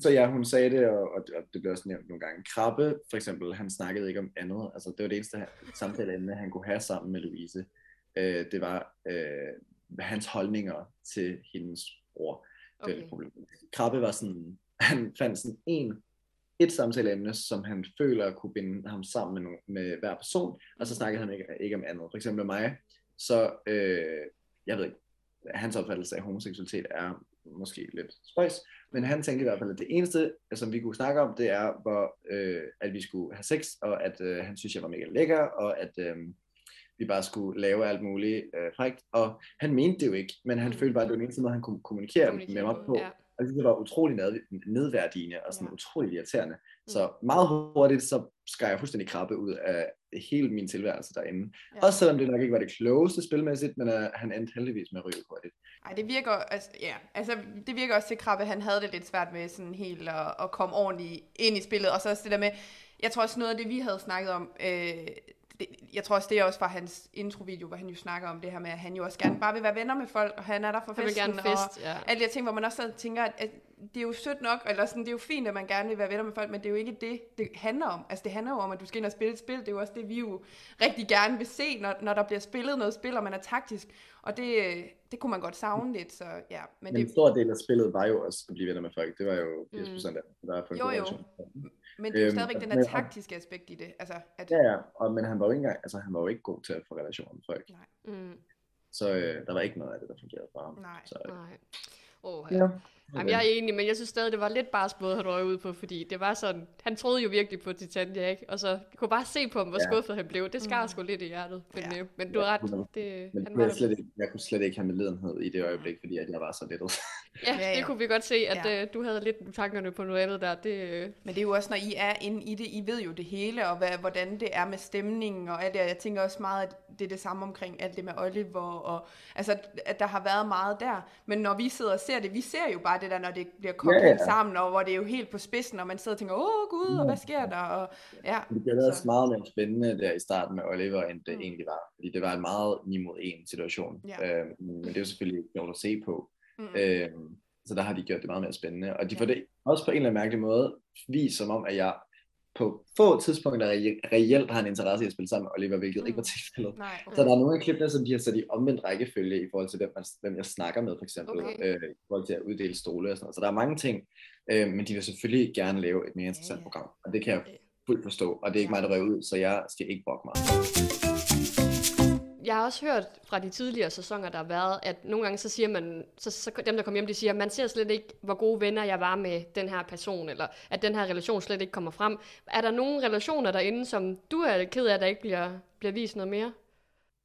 Så ja, hun sagde det, og, og, og det blev også nævnt nogle gange. Krabbe, for eksempel, han snakkede ikke om andet, altså det var det eneste samtaleemne, han kunne have sammen med Louise. Øh, det var øh, hans holdninger til hendes bror. Det var okay. problem. Krabbe var sådan, han fandt sådan en, et samtaleemne, som han føler kunne binde ham sammen med, nogle, med hver person, og så snakkede han ikke, ikke om andet. For eksempel med mig, så, øh, jeg ved ikke, hans opfattelse af homoseksualitet er måske lidt spøjs, men han tænkte i hvert fald, at det eneste, som vi kunne snakke om, det er, hvor, øh, at vi skulle have sex, og at øh, han synes, jeg var mega lækker, og at øh, vi bare skulle lave alt muligt øh, frækt. Og han mente det jo ikke, men han Mm. følte bare, at det var den eneste måde, han kunne kommunikere, Kommunikere med mig på. Ja. Og det var utrolig ned- nedværdigende og sådan Ja. utrolig irriterende. Så meget hurtigt, så skar jeg fuldstændig krabbe ud af hele min tilværelse derinde. Ja. Ja. Også selvom det nok ikke var det klogeste spilmæssigt, men uh, han endte heldigvis med at ryge hurtigt. Ej, det virker, altså, ja, altså, det virker også til Krabbe, han havde det lidt svært med sådan helt at, at komme ordentligt ind i spillet, og så også det der med, jeg tror også noget af det, vi havde snakket om, øh, det, jeg tror også, det er også fra hans introvideo, hvor han jo snakker om det her med, at han jo også gerne bare vil være venner med folk, og han er der for Han vil festen, gerne fest, ja. og alle de her ting, hvor man også tænker, at, at det er jo sødt nok, eller sådan, det er jo fint, at man gerne vil være venner med folk, men det er jo ikke det, det handler om. Altså, det handler jo om, at du skal ind og spille et spil. Det er jo også det, vi jo rigtig gerne vil se, når, når der bliver spillet noget spil, og man er taktisk. Og det, det kunne man godt savne lidt, så ja. Men Men en det, stor del af spillet var jo også at blive venner med folk. Det var jo 80% Mm. af det, der på en Jo, jo. men det er jo øhm, stadigvæk den der men- taktiske aspekt i det. Altså, at, Ja, ja. Og, men han var jo ikke engang, altså han var jo ikke god til at få relationer med folk. Mm, Så øh, der var ikke noget af det, der fungerede for ham. Nej. Så, øh, nej. Oh, ja. Jamen, jeg er enig, men jeg synes stadig, det var lidt barsk måde, han røg ud på, fordi det var sådan, han troede jo virkelig på Titania, ikke? Og så jeg kunne bare se på ham, hvor Ja. skuffet han blev. Det skar Mm. sgu lidt i hjertet. Men, Ja. ja. men du har ret. 100. Det, Men han var der. slet ikke, jeg kunne slet ikke have medlidenhed i det øjeblik, fordi at jeg var så lettet. Ja, Ja, ja. det kunne vi godt se, at Ja. øh, du havde lidt tankerne på noget andet der. Det, øh, Men det er jo også, når I er inde i det, I ved jo det hele, og hvad, hvordan det er med stemningen og alt det. Jeg tænker også meget, at det er det samme omkring alt det med Oliver, og altså, at der har været meget der. Men når vi sidder og ser det, vi ser jo bare det der, når det bliver koblet Ja, ja, sammen, og hvor det er jo helt på spidsen, og man sidder og tænker, åh gud, og hvad sker der? Og, ja, Det blev også Så- meget mere spændende der i starten med Oliver, end det Mm. egentlig var. Fordi det var en meget 9 mod 1 situation. Ja. Øhm, men det er jo selvfølgelig sjovt at se på. Mm, Øhm, så der har de gjort det meget mere spændende. Og de får det også på en eller anden mærkelig måde vist som om, at jeg på få tidspunkter re- reelt har en interesse i at spille sammen med Oliver, hvilket Mm. ikke var tilfældet. nej, Så der er nogle af klippene, som de har sat i omvendt rækkefølge i forhold til, hvem, man, hvem jeg snakker med, for eksempel, Okay. øh, i forhold til at uddele stole og sådan noget. Så der er mange ting, øh, men de vil selvfølgelig gerne lave et mere interessant ja. program, og det kan jeg fuldt forstå, og det er ikke mig, der røver ud, så jeg skal ikke brokke mig. Jeg har også hørt fra de tidligere sæsoner, der har været, at nogle gange så siger man, så, så dem der kommer hjem, de siger, man ser slet ikke, hvor gode venner jeg var med den her person, eller at den her relation slet ikke kommer frem. Er der nogle relationer derinde, som du er ked af, der ikke bliver, bliver vist noget mere?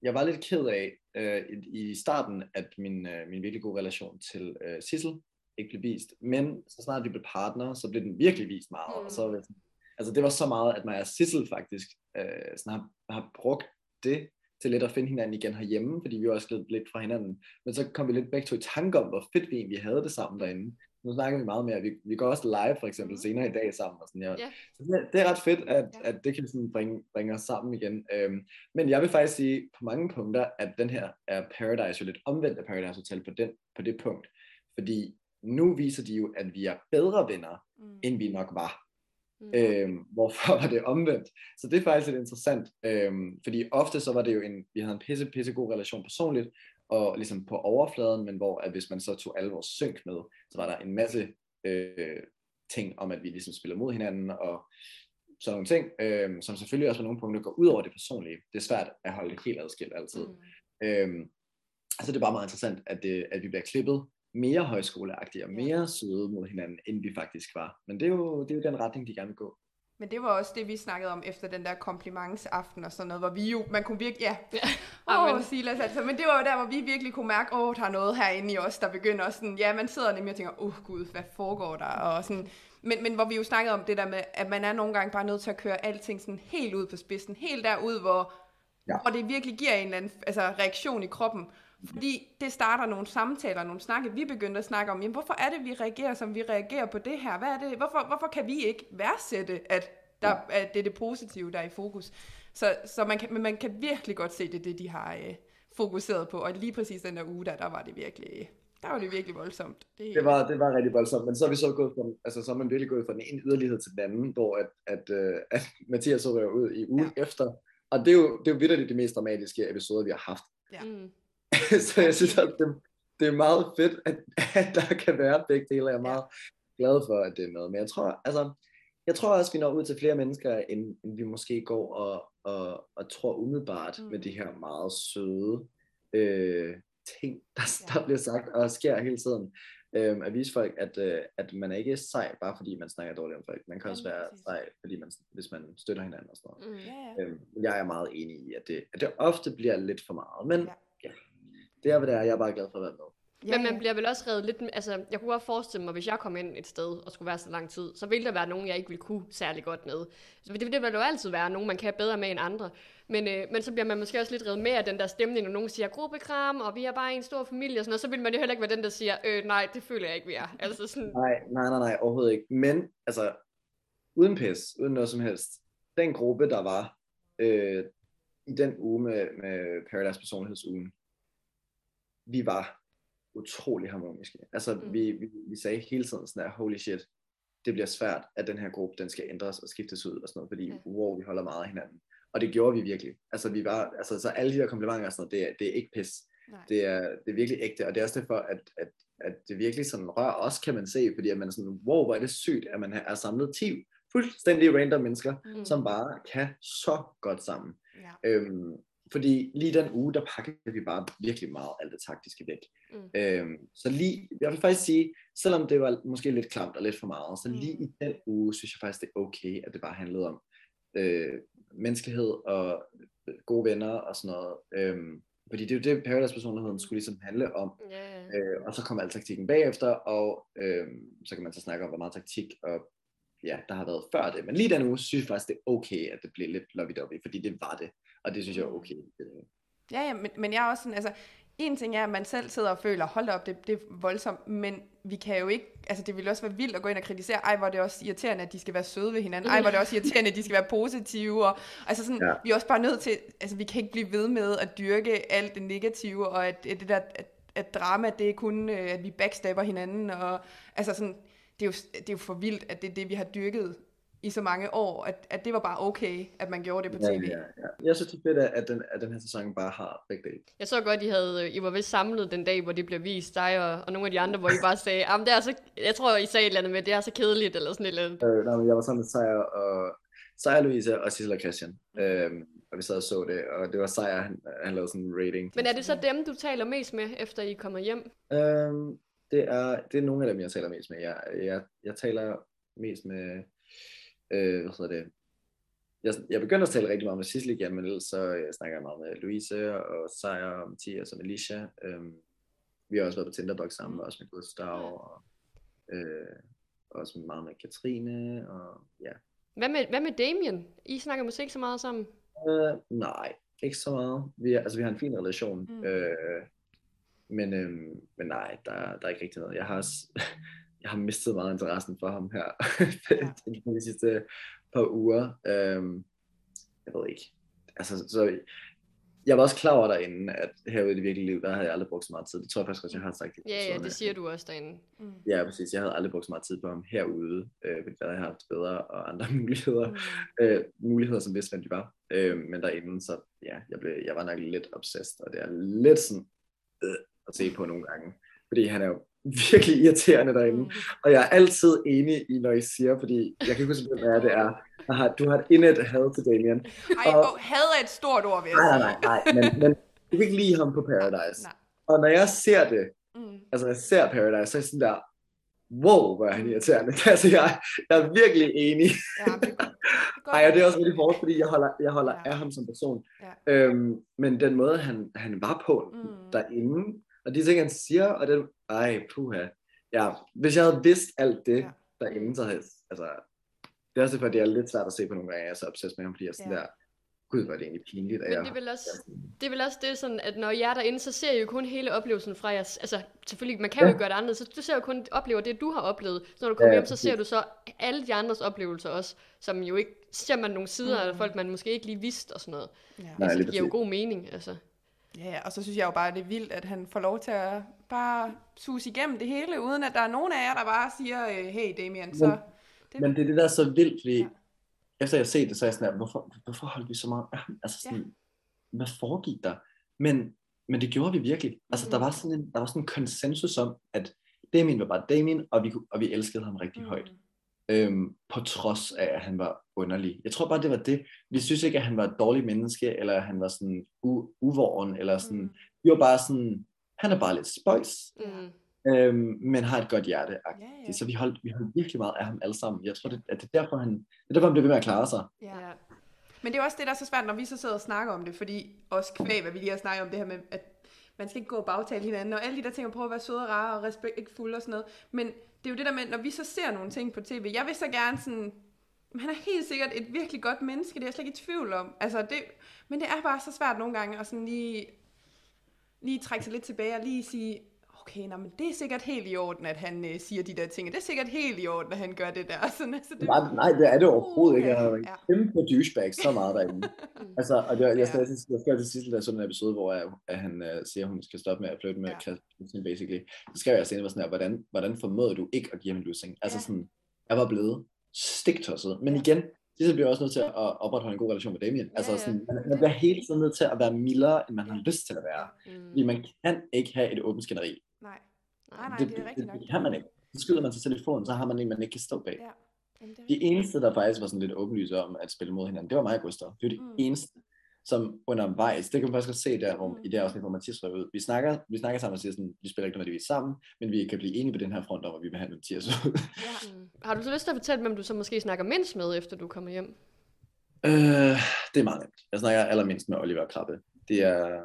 Jeg var lidt ked af øh, i, starten, at min, øh, min virkelig gode relation til øh, Sissel ikke blev vist, men så snart vi blev partner, så blev den virkelig vist meget, Mm. og så altså det var så meget, at mig og Sissel faktisk øh, sådan har, har brugt det til lidt at finde hinanden igen herhjemme, fordi vi var også gledet lidt fra hinanden. Men så kom vi lidt begge to i tanke om, hvor fedt vi egentlig havde det sammen derinde. Nu snakker vi meget mere. Vi, vi går også live for eksempel Mhm. senere i dag sammen. Og sådan, ja. Ja. Så det, det er ret fedt, at, Ja. at det kan sådan bringe, bringe os sammen igen. Øhm, men jeg vil faktisk sige på mange punkter, at den her er Paradise jo lidt omvendt af Paradise Hotel på, den, på det punkt. Fordi nu viser de jo, at vi er bedre venner, mm, end vi nok var. Mm. Øhm, hvorfor var det omvendt? Så det er faktisk lidt interessant, øhm, fordi ofte så var det jo en, vi havde en pisse, pisse god relation personligt, og ligesom på overfladen, men hvor at hvis man så tog alle vores synk med, så var der en masse øh, ting om, at vi ligesom spiller mod hinanden, og sådan nogle ting, øh, som selvfølgelig også på nogle punkter går ud over det personlige. Det er svært at holde det helt adskilt altid. mm, Øhm, altså det er bare meget interessant, at, det, at vi bliver klippet mere højskoleagtige og Ja. mere søde mod hinanden, end vi faktisk var. Men det er jo, det er jo den retning, de gerne vil gå. Men det var også det, vi snakkede om efter den der komplimentsaften og sådan noget, hvor vi jo, man kunne virkelig, ja, Ja. åh, oh, Silas, altså, men det var jo der, hvor vi virkelig kunne mærke, åh, oh, der er noget herinde i os, der begynder sådan, ja, man sidder nemlig og tænker, åh oh, gud, hvad foregår der, og sådan, men, men hvor vi jo snakkede om det der med, at man er nogle gange bare nødt til at køre alting sådan helt ud på spidsen, helt derud, hvor, Ja. ja. hvor det virkelig giver en eller anden altså, reaktion i kroppen. Fordi det starter nogle samtaler, nogle snakke. Vi begyndte at snakke om, jamen, hvorfor er det, vi reagerer, som vi reagerer på det her? Hvad er det? Hvorfor, hvorfor kan vi ikke værdsætte, at, der, at det er det positive, der er i fokus? Så, så man, kan, men man kan virkelig godt se, det er det, de har øh, fokuseret på. Og lige præcis den der uge, der, der var det virkelig, der var det virkelig voldsomt. Det, Det var, det var rigtig voldsomt, men så er vi så gået fra, altså så er man virkelig gået fra den ene yderlighed til den anden, hvor at, at, øh, at Mathias så rører ud i ugen ja. efter, og det er jo, det er jo vidderligt de mest dramatiske episoder, vi har haft. Ja. Så jeg synes, at det, det er meget fedt, at, at der kan være begge dele, jeg er meget glad for, at det er med. Men jeg tror, altså, jeg tror også, vi når ud til flere mennesker, end, end vi måske går og, og, og tror umiddelbart mm. med de her meget søde øh, ting, der, der bliver sagt og sker hele tiden. Øhm, at vise folk, at, øh, at man er ikke sej, bare fordi man snakker dårligt om folk. Man kan Ja, også være præcis. sej, fordi man, hvis man støtter hinanden og sådan noget. Mm. Ja, ja. Øhm, jeg er meget enig i, at det, at det ofte bliver lidt for meget. Men Ja. Det er, hvad det er. Jeg er bare glad for at være med. Ja, Men man ja. bliver vel også reddet lidt... Altså, jeg kunne godt forestille mig, hvis jeg kom ind et sted og skulle være så lang tid, så ville der være nogen, jeg ikke ville kunne særlig godt med. Så det, det vil jo altid være nogen, man kan bedre med end andre. Men, øh, men så bliver man måske også lidt reddet med af den der stemning, når nogen siger gruppekram, og vi er bare en stor familie og sådan noget, så vil man jo heller ikke være den, der siger, øh, nej, det føler jeg ikke, vi er. Altså sådan, Nej, nej, nej, nej, overhovedet ikke. Men, altså, uden pis, uden noget som helst. Den gruppe, der var øh, i den uge med, med Paradise Personlighedsugen, vi var utrolig harmoniske. Altså, Mm. mm. vi, vi, vi sagde hele tiden sådan der, holy shit, det bliver svært, at den her gruppe, den skal ændres og skiftes ud og sådan noget, fordi, Ja. wow, vi holder meget af hinanden. Og det gjorde vi virkelig. Altså, vi var, altså, så alle de der komplimenter og sådan noget, det er, det er ikke pis. Nej. Det er, det er virkelig ægte, og det er også derfor, at, at, at det virkelig sådan rører os, kan man se, fordi at man er sådan, wow, hvor er det sygt, at man er samlet 10 fuldstændig random mennesker, Mm. mm. som bare kan så godt sammen. Ja. Øhm, fordi lige den uge, der pakkede vi bare virkelig meget alt det taktiske væk. Mm. Øhm, så lige, jeg vil faktisk sige, selvom det var måske lidt klamt og lidt for meget, så lige Mm. i den uge, synes jeg faktisk, det er okay, at det bare handlede om øh, menneskelighed og øh, gode venner og sådan noget. Øhm, fordi det er jo det, Paradise-personligheden skulle ligesom handle om. ja. Øh, og så kommer al taktikken bagefter, og øh, så kan man så snakke om, hvor meget taktik og ja, der har været før det. Men lige den uge, synes jeg faktisk, det er okay, at det bliver lidt lovey-dovey, fordi det var det. Og det synes jeg er okay. Ja, ja, men, men jeg er også sådan, altså, en ting er, at man selv sidder og føler, hold op, det, det er voldsomt, men vi kan jo ikke, altså det ville også være vildt at gå ind og kritisere, ej, hvor er det også irriterende, at de skal være søde ved hinanden, ej, hvor er det også irriterende, at de skal være positive, og altså sådan, ja. Ja. vi er også bare nødt til, altså vi kan ikke blive ved med at dyrke alt det negative, og at, at det der, at, at drama, det er kun, øh, at vi backstabber hinanden, og altså sådan, det er, jo, det er jo for vildt, at det er det, vi har dyrket i så mange år, at, at det var bare okay, at man gjorde det på ja, tv. ja, ja. Jeg synes, det er fedt, at den, at den her sæson bare har begge dele. Jeg så godt, I, havde, I var vist samlet den dag, hvor det blev vist, dig og, og nogle af de andre, hvor I bare sagde, "Jamen, det er så, jeg tror, I sagde et eller andet med, det er så kedeligt, eller sådan et eller andet. Øh, nej, men jeg var sammen med Sejr og Sejr, Louise og Sissel og Christian. Øhm, og vi sad og så det, og det var Sejr, han, han lavede sådan en rating. Men er det så dem, du taler mest med, efter I er kommet hjem? Øhm, det, er, det er nogle af dem, jeg taler mest med. Jeg, jeg, jeg taler mest med, øh, hvad hedder det, jeg, jeg begynder at tale rigtig meget med Sissel igen, men ellers så øh, snakker jeg meget med Louise og Sejr og Mathias og Alicia. Øhm, vi har også været på Tinderbox sammen, også med Gustav og øh, også meget med Katrine og ja. Hvad med, hvad med Damien? I snakker måske ikke så meget sammen. Øh, nej, ikke så meget. Vi, er, altså, vi har en fin relation. Mm. Øh, men, øh, men nej, der, der er ikke rigtig noget. Jeg har, også, jeg har mistet meget interessen for ham her de sidste par uger. Øh, jeg ved ikke. Altså, så, jeg var også klar over derinde, at herude i det virkelige liv, der havde jeg aldrig brugt så meget tid. Det tror jeg faktisk også, jeg har sagt. Ja, ja, det siger du også derinde. Mm. Ja, præcis. Jeg havde aldrig brugt så meget tid på ham herude, øh, fordi der havde jeg haft bedre og andre muligheder Mm. øh, muligheder, som vidste, hvem de var. Øh, men derinde, så ja, jeg, blev, jeg var nok lidt obsessed, og det er lidt sådan øh, at se på nogle gange. Fordi han er jo virkelig irriterende derinde. Mm. Og jeg er altid enig i, når I siger, fordi jeg kan ikke huske, hvad det er. Har, du har et indet had til Damien. Ej, Og- og... had er et stort ord, vil jeg Nej, sige. nej, nej, nej. Men, men du kan ikke lide ham på Paradise. Nej. Og når jeg ser det, Mm. altså når jeg ser Paradise, så er jeg sådan der, wow, hvor er han irriterende. altså, jeg, jeg er virkelig enig. Ja, det, er. Ej, og det er også rigtig hårdt, fordi jeg holder, jeg holder Ja. af ham som person. Ja. Øhm, men den måde, han, han var på mm. derinde, og de ting, han siger, og den, ej, puha. Ja, hvis jeg havde vidst alt det Ja. derinde, så havde altså, det er også derfor, det er lidt svært at se på nogle gange, jeg er så obsessed med ham, fordi jeg er sådan Ja. der, gud, hvor er det egentlig pinligt, Men jeg, det er vel også, det er vel også det sådan, at når jeg er derinde, så ser jeg jo kun hele oplevelsen fra jeres, altså selvfølgelig, man kan jo Ja. ikke gøre det andet, så du ser jo kun, oplever det, du har oplevet. Så når du kommer Ja, hjem, så ser du så alle de andres oplevelser også, som jo ikke, så ser man nogle sider Mm. af folk, man måske ikke lige vidste og sådan noget. Ja. Nej, altså, lige det giver jo god mening, altså. Ja, og så synes jeg jo bare, det er vildt, at han får lov til at bare suse igennem det hele, uden at der er nogen af jer, der bare siger, øh, hey Damien, så... Det, Men det er det, der er så vildt, fordi Ja. efter jeg set det, så er jeg sådan hvorfor, hvorfor holdt vi så meget? Altså sådan, ja. hvad foregik der? Men, men det gjorde vi virkelig. Altså, der Mm. var sådan en, der var sådan en konsensus om, at Damien var bare Damien, og vi, kunne- og vi elskede ham rigtig mm. højt. Øhm, på trods af, at han var underlig. Jeg tror bare, det var det. Vi synes ikke, at han var et dårligt menneske, eller at han var sådan u- uvåren, eller sådan. Mm. Vi var bare sådan, han er bare lidt spøjs, Mm. øhm, men har et godt hjerte. Ja, ja. Så vi holdt, vi holdt virkelig meget af ham alle sammen. Jeg tror, det, at det er derfor, han, det er derfor, han bliver ved med at klare sig. Ja. Men det er også det, der er så svært, når vi så sidder og snakker om det, fordi også kvæg, hvad vi lige har snakket om det her med, at man skal ikke gå og bagtale hinanden, og alle de der ting, og prøve at være søde og rare og respektfulde og sådan noget. Men det er jo det der med, når vi så ser nogle ting på tv, jeg vil så gerne sådan, han er helt sikkert et virkelig godt menneske, det er jeg slet ikke i tvivl om. Altså det, men det er bare så svært nogle gange at sådan lige, lige trække sig lidt tilbage og lige sige, okay, nå, men det er sikkert helt i orden, at han øh, siger de der ting, og det er sikkert helt i orden, at han gør det der. Sådan, altså, det, Nej, nej, det er det overhovedet ikke. Jeg har en Ja. kæmpe douchebag så meget derinde. altså, og det, var- Ja. jeg, jeg skrev til sidst, der er sådan en episode, hvor jeg, at han uh, siger, at hun skal stoppe med at flytte med Ja. Christine, basically. Så skrev jeg senere, sådan her, hvordan, hvordan formåede du ikke at give ham en lussing? Altså Ja. sådan, jeg var blevet stiktosset. Men igen, det bliver jeg også nødt til at opretholde en god relation med Damien. Altså Ja, ja. sådan, man, man bliver hele tiden nødt til at være mildere, end man har lyst til at være. Mm. Fordi man kan ikke have et åbent skænderi. Nej. Nej, nej, det, det er rigtigt nok. det, det kan man ikke. Så skyder man sig selv i foden, så har man en, man ikke kan stå bag. Ja. Jamen, det De eneste, der faktisk var sådan lidt åbenlyse om at spille mod hinanden, det var mig og Gustav. Det var de Mm. mm. eneste, som undervejs, det kan man faktisk godt se der, hvor, Mm. i det afsnit, hvor Mathias ud. Vi snakker, vi snakker sammen og siger sådan, vi spiller ikke nødvendigvis sammen, men vi kan blive enige på den her front om, at vi behandler Mathias ud. Ja. Mm. Har du så lyst til at fortælle, hvem du så måske snakker mindst med, efter du kommer hjem? øh, det er meget nemt. Jeg snakker allermindst med Oliver Krabbe. Det er,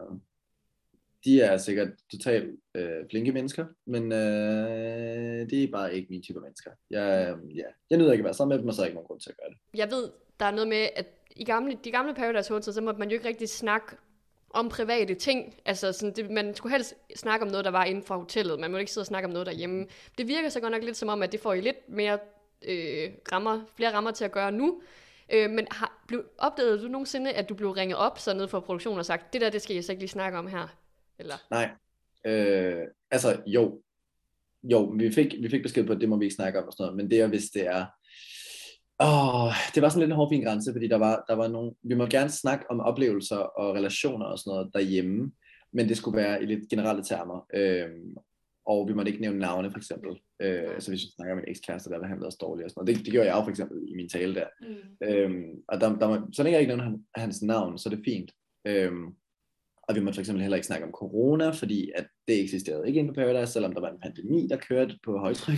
de er sikkert totalt øh, flinke mennesker, men øh, det er bare ikke min type mennesker. Jeg, ja, jeg nyder ikke at være sammen med dem, og så er der ikke nogen grund til at gøre det. Jeg ved, der er noget med, at i gamle, de gamle Paradise Hotel, så måtte man jo ikke rigtig snakke om private ting. Altså, sådan, det, man skulle helst snakke om noget, der var inden for hotellet. Man må ikke sidde og snakke om noget derhjemme. Det virker så godt nok lidt som om, at det får I lidt mere øh, rammer, flere rammer til at gøre nu. Øh, men har, blev, opdagede du nogensinde, at du blev ringet op så nede fra produktionen og sagt, det der, det skal jeg så ikke lige snakke om her? Eller? Nej. Øh, altså, jo. Jo, vi fik, vi fik besked på, at det må vi ikke snakke om og sådan noget, men det er, hvis det er... Åh, det var sådan lidt en hårfin grænse, fordi der var, der var nogle... Vi må gerne snakke om oplevelser og relationer og sådan noget derhjemme, men det skulle være i lidt generelle termer. Øh, og vi måtte ikke nævne navne, for eksempel. Øh, så hvis vi snakker om en ekskæreste, der behandlede os dårligt og sådan noget. Det, det gjorde jeg jo for eksempel i min tale der. Mm. Øhm, og der, der må, så længe jeg ikke nævner han, hans navn, så er det fint. Øhm, og vi måtte for eksempel heller ikke snakke om corona, fordi at det eksisterede ikke inde på Paradise, selvom der var en pandemi, der kørte på højtryk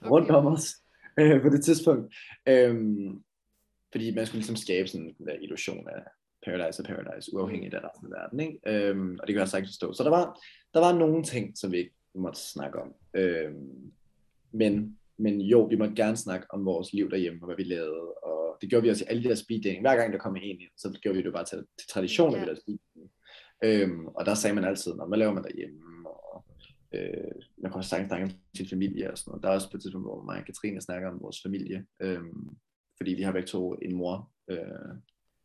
okay. rundt om os øh, på det tidspunkt. Øhm, fordi man skulle ligesom skabe sådan en der illusion af Paradise og Paradise, uafhængigt af resten af verden. Ikke? Øhm, og det kan jeg sagtens forstå. Så der var, der var nogle ting, som vi ikke måtte snakke om. Øhm, men, men jo, vi måtte gerne snakke om vores liv derhjemme, og hvad vi lavede, og det gjorde vi også i alle de der speed dating. Hver gang der kom en ind, så gjorde vi det bare til, til tradition, at vi lavede speed. Øhm, og der sagde man altid, Nå, hvad laver man derhjemme, og øh, man kunne også sagtens snakke om sin familie og sådan noget. Der er også på et tidspunkt, hvor mig og Katrine snakker om vores familie, øhm, fordi de har begge to en mor, øh,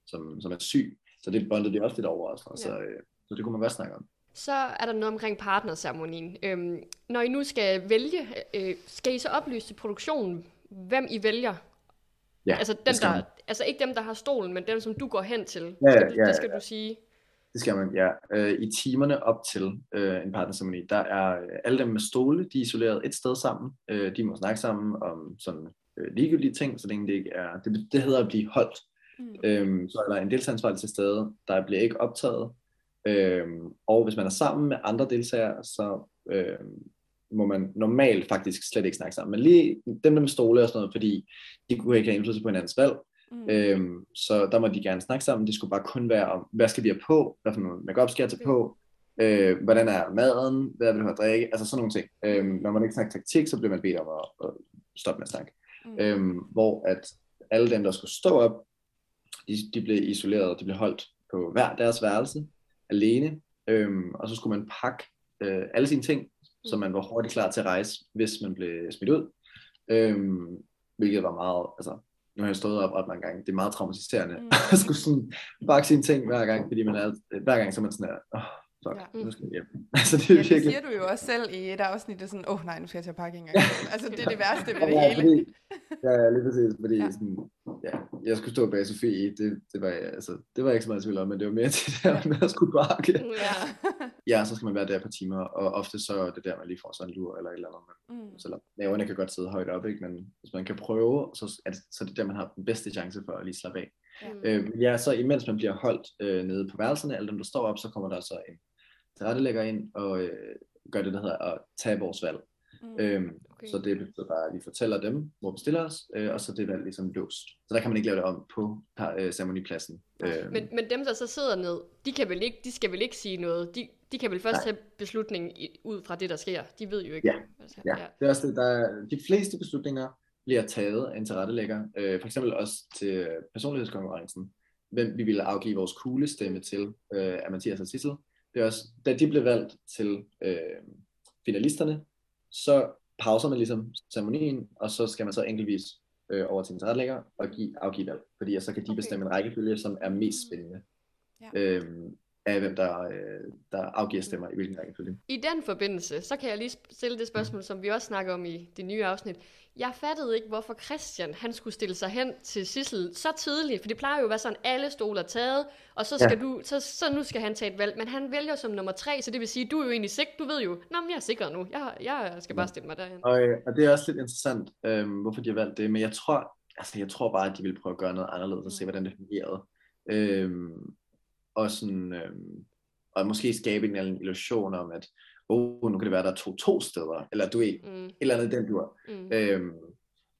som, som er syg, så det bondede de også lidt over, og noget, Ja. så, øh, så det kunne man godt snakke om. Så er der noget omkring partnerceremonien. Øhm, når I nu skal vælge, øh, skal I så oplyse til produktionen, hvem I vælger? Ja, altså, dem, det der, man. altså ikke dem, der har stolen, men dem, som du går hen til. Ja, skal du, ja, det skal ja. du sige. Det skal man, ja. Øh, I timerne op til øh, en partnerceremoni, der er øh, alle dem med stole, de er isoleret et sted sammen. Øh, de må snakke sammen om sådan øh, ligegyldige ting, så længe det ikke er... Det, det hedder at blive holdt. Mm. Øhm, så er der en deltageransvarlig til stede, der bliver ikke optaget. Øhm, og hvis man er sammen med andre deltagere, så øhm, må man normalt faktisk slet ikke snakke sammen. Men lige dem der med stole og sådan noget, fordi de kunne ikke have indflydelse på hinandens valg. Mm. Øhm, så der må de gerne snakke sammen. Det skulle bare kun være om, hvad skal vi have på? Hvad for noget makeup skal jeg tage på? Øh, hvordan er maden? Hvad vil du have at drikke? Altså sådan nogle ting. Øhm, når man ikke snakker taktik, så bliver man bedt om at, at stoppe med at snakke. Mm. Øhm, hvor at alle dem, der skulle stå op, de, de blev isoleret, de blev holdt på hver deres værelse, alene, øhm, og så skulle man pakke øh, alle sine ting, så man var hurtigt klar til at rejse, hvis man blev smidt ud. Øhm, hvilket var meget, altså, nu har jeg stået op ret mange gange, det er meget traumatiserende mm. at skulle sådan pakke sine ting hver gang, fordi man er, hver gang så er man sådan her, oh, fuck, ja. nu skal jeg hjem. altså, det, er ja, det siger du jo også selv i et afsnit, det er sådan, åh oh, nej, nu skal jeg til at pakke en gang. altså, det er det værste ved det hele. Fordi, ja, lige præcis, fordi ja. sådan, ja, jeg skulle stå bag Sofie, det, det, var, altså, det var ikke så meget tvivl om, men det var mere til det der med at skulle pakke. Ja. ja, så skal man være der på timer, og ofte så er det der, man lige får sådan en lur eller et eller andet. Men, mm. Så næverne kan godt sidde højt op, ikke? men hvis man kan prøve, så er, det, så er det der, man har den bedste chance for at lige slappe af. Mm. Øh, ja, så imens man bliver holdt øh, nede på værelserne, alle dem, der står op, så kommer der så en tilrettelægger ind og øh, gør det, der hedder at tage vores valg. Mm. Øhm, okay. Så det betyder bare, at vi fortæller dem, hvor vi stiller os, øh, og så det valg ligesom låst. Så der kan man ikke lave det om på øh, ceremonipladsen. Øh. Men, men dem, der så sidder ned, de, kan vel ikke, de skal vel ikke sige noget? De, de kan vel først Nej. tage beslutningen ud fra det, der sker? De ved jo ikke. Ja, ja. ja. det er også det. Der er, de fleste beslutninger bliver taget af en tilrettelægger. Øh, for eksempel også til personlighedskonkurrencen. Hvem vi ville afgive vores kuglestemme til øh, af Mathias og Sissel det er også, da de blev valgt til øh, finalisterne, så pauser man ligesom ceremonien, og så skal man så enkeltvis øh, over til en tilrettelægger og give, afgive valg, fordi så kan de okay. bestemme en rækkefølge, som er mest spændende. Ja. Øhm, af hvem der, øh, der afgiver stemmer i hvilken rækkefølge. I den forbindelse, så kan jeg lige stille det spørgsmål, mm. som vi også snakker om i det nye afsnit. Jeg fattede ikke, hvorfor Christian han skulle stille sig hen til Sissel så tidligt, for det plejer jo at være sådan, alle stoler taget, og så skal ja. du, så, så nu skal han tage et valg, men han vælger som nummer tre, så det vil sige, du er jo egentlig sikker, du ved jo, nå, men jeg er sikker nu, jeg, jeg skal bare stille mig derhen. Og, øh, og det er også lidt interessant, øh, hvorfor de har valgt det, men jeg tror, altså jeg tror bare, at de vil prøve at gøre noget anderledes og se, mm. hvordan det fungerede. Øh, og sådan, øh, og måske skabe en eller illusion om, at oh, nu kan det være, der er to, to steder, eller du er mm. et eller andet den du mm. øhm,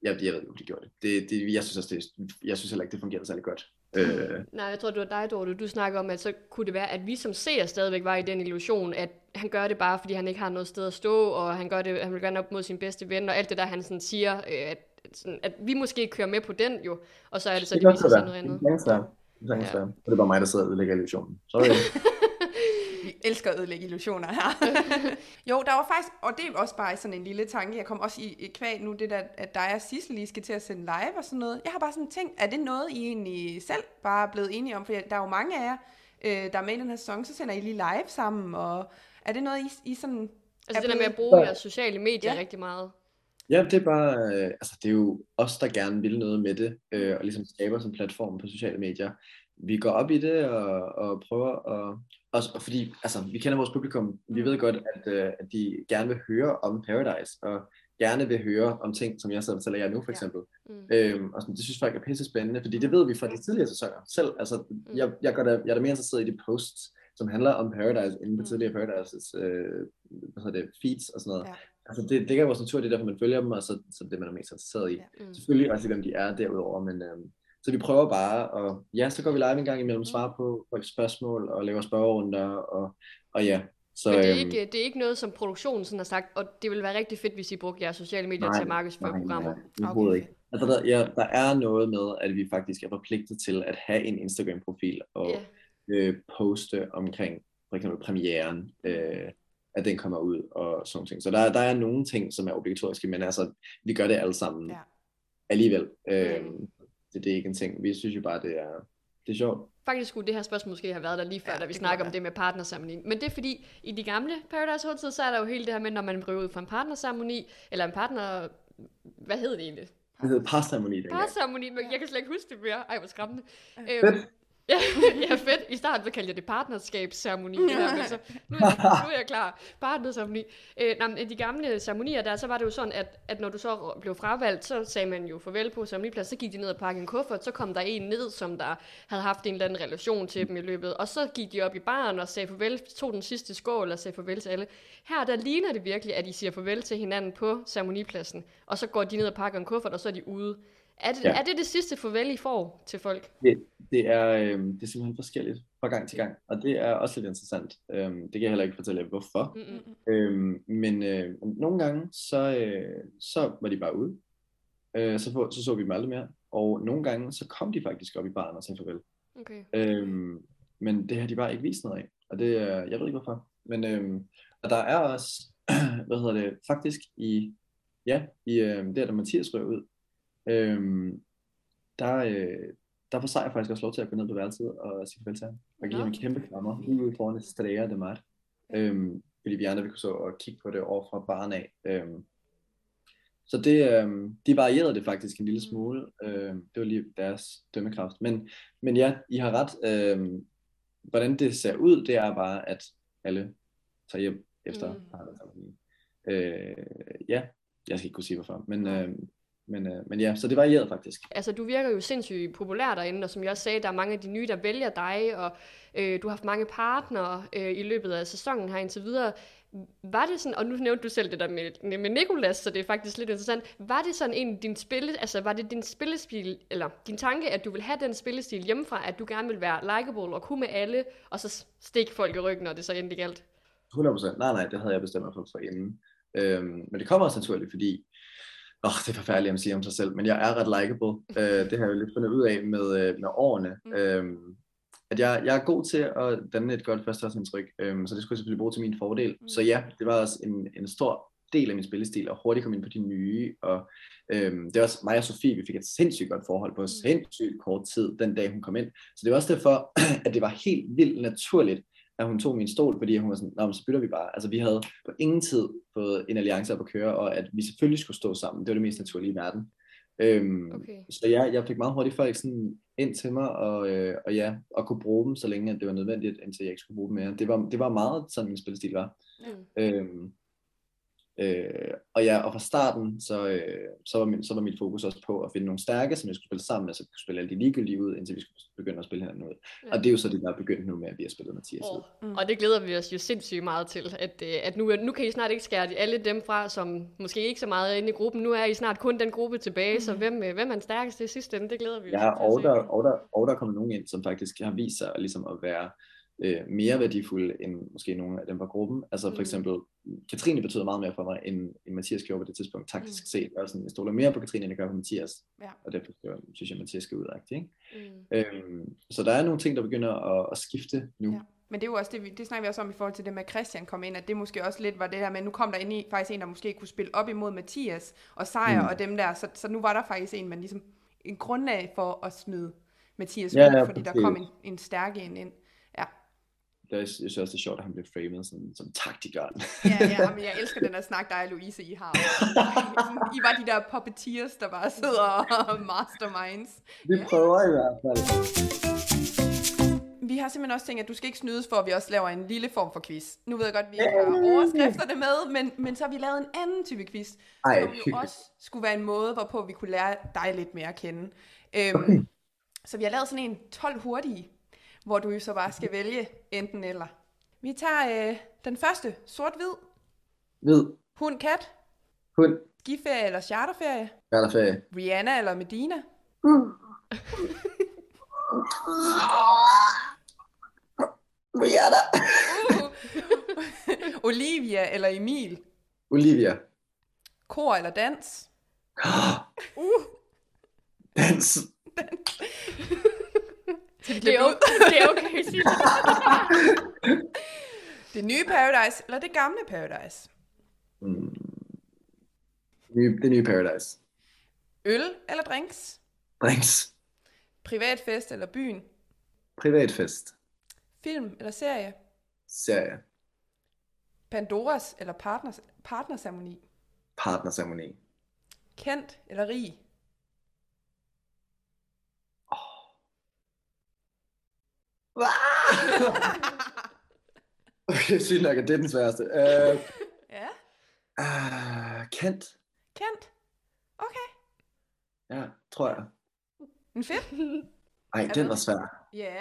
jeg, jeg ved ikke, om de gjorde det. det, det jeg, synes også, det, jeg synes heller ikke, det fungerede særlig godt. Øh. Nej, jeg tror, det var dig, Dorte. Du snakker om, at så kunne det være, at vi som ser stadigvæk var i den illusion, at han gør det bare, fordi han ikke har noget sted at stå, og han, gør det, han vil gerne op mod sin bedste ven, og alt det der, han sådan siger, øh, at, sådan, at vi måske kører med på den jo, og så er det så, det, det viser sig noget andet. Det er det er det er bare mig, der sidder og ødelægger illusionen. Sorry. Vi elsker at ødelægge illusioner her. jo, der var faktisk, og det er også bare sådan en lille tanke, jeg kom også i, i kvæg nu, det der, at dig og Sissel lige skal til at sende live og sådan noget. Jeg har bare sådan tænkt, er det noget, I egentlig selv bare er blevet enige om? For der er jo mange af jer, øh, der er med i den her sæson, så sender I lige live sammen, og er det noget, I, I sådan... Altså det der med at bruge jeres sociale medier ja. rigtig meget? Ja, det er bare, øh, altså det er jo os, der gerne vil noget med det, øh, og ligesom skaber sådan en platform på sociale medier vi går op i det og, og prøver at... Også, fordi altså, vi kender vores publikum, vi ved godt, at, uh, at de gerne vil høre om Paradise, og gerne vil høre om ting, som jeg sidder og fortæller jer nu, for eksempel. Ja. Mm. Øhm, og sådan, det synes folk er pisse spændende, fordi det ved vi fra de tidligere sæsoner selv. Altså, mm. jeg, jeg, går da, jeg er da mere interesseret i de posts, som handler om Paradise, inden på mm. tidligere Paradises øh, hvad det, feeds og sådan noget. Ja. Altså, det, det er vores natur, det er derfor, man følger dem, og så, så det, man er mest interesseret i. Ja. Mm. Selvfølgelig også, hvem de er derudover, men... Øh, så vi prøver bare, og ja, så går vi live en gang imellem, svare på folk spørgsmål og laver spørgerunder, og, og ja. Så, Men det er, øhm, ikke, det er ikke noget, som produktionen sådan har sagt, og det vil være rigtig fedt, hvis I brugte jeres sociale medier nej, til at markedsføre programmer. Nej, okay. ikke. Altså, der, ja, der er noget med, at vi faktisk er forpligtet til at have en Instagram-profil og yeah. øh, poste omkring for eksempel premieren, øh, at den kommer ud og sådan ting. Så der, der er nogle ting, som er obligatoriske, men altså, vi gør det alle sammen ja. alligevel. Øh, det, det er ikke en ting. Vi synes jo bare, det er, det er sjovt. Faktisk skulle det her spørgsmål måske have været der lige før, ja, da vi snakker om det med partnersamling. Men det er fordi, i de gamle Paradise Hotel, så er der jo hele det her med, når man ryger ud fra en partnersamling, eller en partner... Hvad hedder det egentlig? Det hedder parceremoni. Parceremoni, men jeg kan slet ikke huske det mere. Ej, hvor skræmmende. Øhm, Ja, ja, fedt. I starten så kaldte jeg det partnerskabsceremoni. Ja. Der, men så, nu, er jeg, nu er jeg klar. Partnerceremoni. Øh, nej, men i de gamle ceremonier der, så var det jo sådan, at, at når du så blev fravalgt, så sagde man jo farvel på ceremoniplads, så gik de ned og pakkede en kuffert, så kom der en ned, som der havde haft en eller anden relation til dem i løbet, og så gik de op i baren og sagde farvel, tog den sidste skål og sagde farvel til alle. Her der ligner det virkelig, at de siger farvel til hinanden på ceremonipladsen, og så går de ned og pakker en kuffert, og så er de ude. Er det, Ja. er det det sidste farvel, I får til folk? Det, det, er, øh, det er simpelthen forskelligt fra gang til gang, og det er også lidt interessant. Øhm, det kan jeg heller ikke fortælle jer, hvorfor. Mm-mm. Øhm, men øh, nogle gange, så, øh, så var de bare ude. Øh, så, få, så så vi dem aldrig mere. Og nogle gange, så kom de faktisk op i baren og sagde farvel. Okay. Øhm, men det har de bare ikke vist noget af. Og det jeg ved ikke hvorfor. Men øhm, og der er også, hvad hedder det, faktisk i, ja, i øh, der, da Mathias røg ud, øhm, der, øh, der får Sejr faktisk også lov til at gå ned på værelset og sige farvel til ham. Og give ham en kæmpe krammer, lige ude foran Estrella de Mar. Øhm, fordi vi andre vi kunne så og kigge på det over fra baren af. Øhm, så det, øhm, de varierede det faktisk en lille smule. Øhm, det var lige deres dømmekraft. Men, men ja, I har ret. Øhm, hvordan det ser ud, det er bare, at alle tager hjem efter Mm. mm. øh, Ja, jeg skal ikke kunne sige hvorfor. Men, Nej. Men, øh, men ja, så det varierede faktisk. Altså, du virker jo sindssygt populær derinde, og som jeg også sagde, der er mange af de nye, der vælger dig, og øh, du har haft mange partnere øh, i løbet af sæsonen her indtil videre. Var det sådan, og nu nævnte du selv det der med, med Nikolas, så det er faktisk lidt interessant. Var det sådan en din spille, altså var det din spillestil, eller din tanke, at du vil have den spillestil hjemmefra, at du gerne vil være likable og kunne med alle, og så stikke folk i ryggen, når det så endelig galt? 100%. Nej, nej, det havde jeg bestemt mig for forinden. Øhm, men det kommer også naturligt, fordi Åh, oh, det er forfærdeligt at sige om sig selv, men jeg er ret likable. Øh, det har jeg jo lidt fundet ud af med, øh, med årene. Mm. Øhm, at jeg, jeg er god til at danne et godt førstehåndsindtryk, øhm, så det skulle jeg selvfølgelig bruge til min fordel. Mm. Så ja, det var også en, en stor del af min spillestil, at hurtigt komme ind på de nye, og øhm, det er også mig og Sofie, vi fik et sindssygt godt forhold på sindssygt kort tid, den dag hun kom ind. Så det var også derfor, at det var helt vildt naturligt, at hun tog min stol, fordi hun var sådan, Nå, men så bytter vi bare. Altså vi havde på ingen tid fået en alliance op at køre, og at vi selvfølgelig skulle stå sammen. Det var det mest naturlige i verden. Øhm, Okay. Så jeg, jeg fik meget hurtigt folk sådan ind til mig, og, øh, og ja, og kunne bruge dem, så længe at det var nødvendigt, indtil jeg ikke skulle bruge dem mere. Det var, det var meget sådan, min spilstil var. Mm. Øhm, øh, og ja, og fra starten, så, øh, så, var min, så var mit fokus også på at finde nogle stærke, som jeg skulle spille sammen med, så vi kunne spille alle de ligegyldige ud, indtil vi skulle begynde at spille hinanden ud. Ja. Og det er jo så det, der er begyndt nu med, at vi har spillet Mathias ud. Oh. Mm. Og det glæder vi os jo sindssygt meget til, at, øh, at nu, nu kan I snart ikke skære de- alle dem fra, som måske ikke så meget er inde i gruppen. Nu er I snart kun den gruppe tilbage, mm. så hvem, øh, hvem er den stærkeste i sidste ende, det glæder vi os Ja, til og der, og, der, og der er kommet nogen ind, som faktisk har vist sig ligesom at være øh, mere værdifulde end måske nogle af dem fra gruppen. Altså for Mm. eksempel, Katrine betyder meget mere for mig, end, end Mathias gjorde på det tidspunkt, taktisk Mm. set. Jeg, sådan, jeg stoler mere på Katrine, end jeg gør på Mathias. Ja. Og derfor synes jeg, at Mathias skal ud af ikke? Mm. Øhm, så der er nogle ting, der begynder at, at skifte nu. Ja. Men det er jo også det, det snakker vi også om i forhold til det med, at Christian kom ind, at det måske også lidt var det der med, at nu kom der ind i faktisk en, der måske kunne spille op imod Mathias og Sejr Mm. og dem der, så, så nu var der faktisk en, man ligesom en grundlag for at smide Mathias Ja, ud, ja, fordi der kom en, en stærk en ind. Ja, Det er, jeg synes også, det er sjovt, at han blev framet som, som taktikeren. ja, ja men jeg elsker den der snak, dig og Louise, I har. I var de der puppeteers, der bare sidder og masterminds. Vi prøver i hvert fald. Vi har simpelthen også tænkt, at du skal ikke snydes for, at vi også laver en lille form for quiz. Nu ved jeg godt, at vi ikke har overskrifterne med, men, men så har vi lavet en anden type quiz, Ej, som jo hyggeligt. også skulle være en måde, hvorpå vi kunne lære dig lidt mere at kende. Øhm, så vi har lavet sådan en 12 hurtige, hvor du jo så bare skal vælge enten eller. Vi tager øh, den første, sort-hvid, Hvid, hund, kat, hund, skiferie eller charterferie, ferie. Rihanna eller Medina, Rihanna. Olivia eller Emil, Olivia. kor eller dans, Dans. Det er okay, det er okay det. det nye Paradise eller det gamle Paradise, Mm. Det nye Paradise. øl eller drinks, Drinks. privatfest eller byen, Privatfest. film eller serie, Serie. Pandoras eller partners, partnerceremoni, Partnerceremoni. kendt eller rig, okay, sygt nok, at det er den sværeste. Uh, Ja, uh, Kent. kendt. Okay. Ja, tror jeg. En fedt. Ej, den det- var svær. Ja.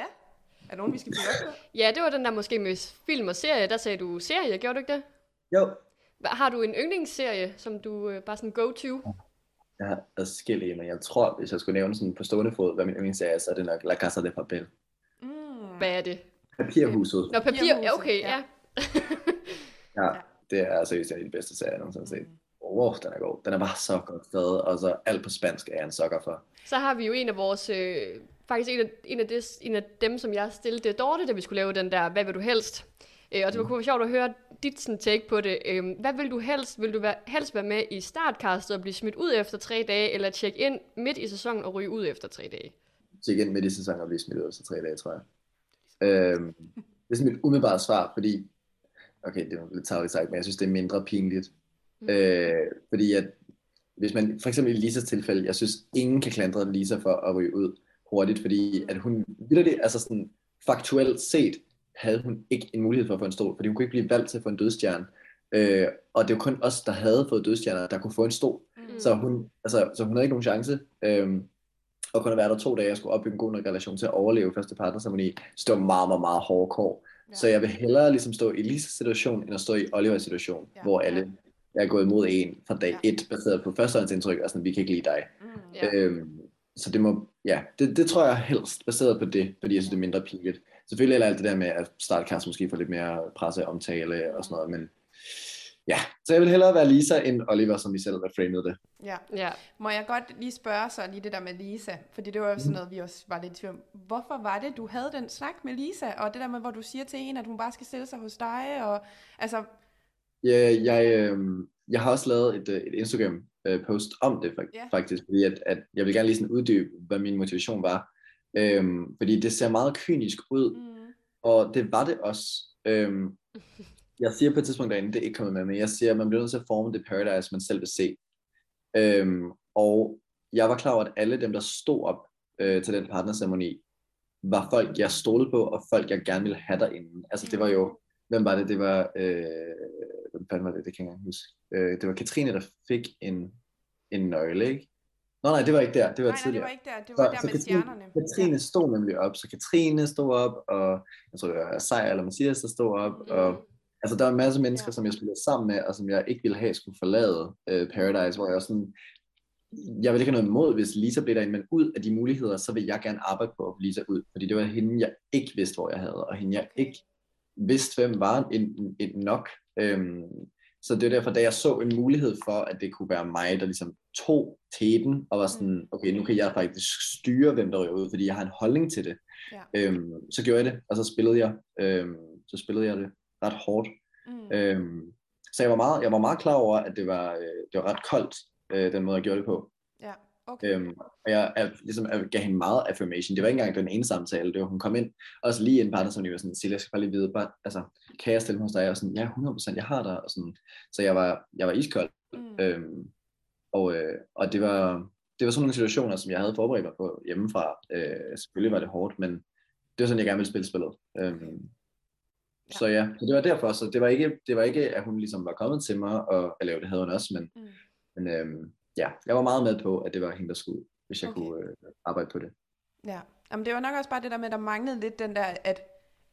Er der nogen, vi skal på? Ja, det var den der måske med film og serie. Der sagde du serie, gjorde du ikke det? Jo. Har du en yndlingsserie, som du øh, bare sådan go-to? Jeg har adskillige, men jeg tror, hvis jeg skulle nævne sådan på stående fod, hvad min yndlingsserie er, så er det nok La Casa de Papel. Mm. Hvad er det? Papirhuset. Nå, papir. Ja, okay, ja. ja. Det er seriøst en af de bedste serier, jeg nogensinde har set. Wow, den er god. Den er bare så godt skrevet, og så alt på spansk er jeg en sokker for. Så har vi jo en af vores, øh, faktisk en af, en, af des, en af dem, som jeg stillede Dorte, da vi skulle lave den der, hvad vil du helst? Øh, og det var kunne være sjovt at høre dit sådan, take på det. Øh, hvad vil du helst? Vil du være, helst være med i startcastet og blive smidt ud efter tre dage, eller tjekke ind midt i sæsonen og ryge ud efter tre dage? Så igen midt i sæsonen og blive smidt ud efter tre dage, tror jeg. Øhm, det er sådan mit umiddelbare svar, fordi, okay, det er lidt tageligt sagt, men jeg synes, det er mindre pinligt. Mm. Øh, fordi at, hvis man, for eksempel i Lisas tilfælde, jeg synes, ingen kan klandre Lisa for at ryge ud hurtigt, fordi at hun, vildt det, altså sådan faktuelt set, havde hun ikke en mulighed for at få en stol, fordi hun kunne ikke blive valgt til at få en dødstjerne. Øh, og det var kun os, der havde fået dødstjerner, der kunne få en stol. Mm. Så hun, altså, så hun havde ikke nogen chance. Øhm, og kun at være der to dage og skulle opbygge en god nok relation til at overleve første partnerceremoni. Så det var meget, meget, meget hårde kår. Ja. Så jeg vil hellere ligesom stå i Lisas situation, end at stå i Olivers situation, Ja. hvor alle er gået imod en fra dag Ja. et, baseret på førstehåndsindtryk, og sådan, vi kan ikke lide dig. Mm. Ja. Øhm, så det må, ja, det, det tror jeg helst, baseret på det, fordi jeg synes, det er mindre pinligt. Selvfølgelig er alt det der med, at startcast måske får lidt mere presseomtale og sådan noget, men ja, så jeg vil hellere være Lisa end Oliver, som vi selv har framet det. Ja. Ja. Må jeg godt lige spørge så lige det der med Lisa, fordi det var jo sådan noget, vi også var lidt i tvivl om. Hvorfor var det, du havde den snak med Lisa, og det der med, hvor du siger til en, at hun bare skal stille sig hos dig, og altså, Ja, jeg, øh, jeg har også lavet et, øh, et Instagram-post om det fak- Ja. faktisk, fordi at, at jeg vil gerne lige sådan uddybe, hvad min motivation var. Øhm, fordi det ser meget kynisk ud, mm, og det var det også. Øhm, jeg siger på et tidspunkt derinde, det er ikke kommet med, men jeg siger, at man bliver nødt til at forme det paradise, man selv vil se. Øhm, og jeg var klar over, at alle dem, der stod op øh, til den partnerceremoni, var folk, jeg stolede på, og folk, jeg gerne ville have derinde. Altså det var jo, hvem var det? Det var, øh, hvem fanden var det? Det kan jeg ikke huske. Øh, det var Katrine, der fik en, en nøgle, ikke? Nå nej, det var ikke der, det var nej, nej, det tidligere. var ikke der, det var der med Katrine, stjernerne. Katrine stod nemlig op, så Katrine stod op, og jeg tror, det var Sejr eller Mathias, der stod op, Mm. og altså, der var en masse mennesker, Ja. som jeg spillede sammen med, og som jeg ikke ville have skulle forlade øh, Paradise, hvor jeg var sådan, jeg vil ikke have noget imod, hvis Lisa blev derinde, men ud af de muligheder, så vil jeg gerne arbejde på at få Lisa ud, fordi det var hende, jeg ikke vidste, hvor jeg havde, og hende, jeg ikke vidste, hvem var en, en nok. Øhm, så det er derfor, da jeg så en mulighed for, at det kunne være mig, der ligesom tog teten, og var sådan, okay, nu kan jeg faktisk styre, hvem der ryger ud, fordi jeg har en holdning til det. Ja. Øhm, så gjorde jeg det, og så spillede jeg, øhm, så spillede jeg det ret hårdt. Mm. Øhm, så jeg var, meget, jeg var meget klar over, at det var, øh, det var ret koldt, øh, den måde, jeg gjorde det på. Ja, okay. Øhm, og jeg, jeg, ligesom, jeg gav hende meget affirmation. Det var ikke engang den ene samtale. Det var, hun kom ind, også lige en partner, som jeg var sådan, Silja, jeg skal bare lige vide, bare, altså, kan jeg stille mig hos dig? Og sådan, ja, 100%, jeg har dig. Og sådan, så jeg var, jeg var iskold. Mm. Øhm, og, øh, og det var, det var sådan nogle situationer, som jeg havde forberedt mig på hjemmefra. Øh, selvfølgelig var det hårdt, men det var sådan, jeg gerne ville spille spillet. Øhm, Ja. Så ja, så det var derfor. Så det var ikke, det var ikke at hun ligesom var kommet til mig, og, eller jo, det havde hun også, men, Mm. men øhm, ja, jeg var meget med på, at det var hende, der skulle hvis jeg okay. kunne øh, arbejde på det. Ja, Jamen, det var nok også bare det der med, at der manglede lidt den der, at,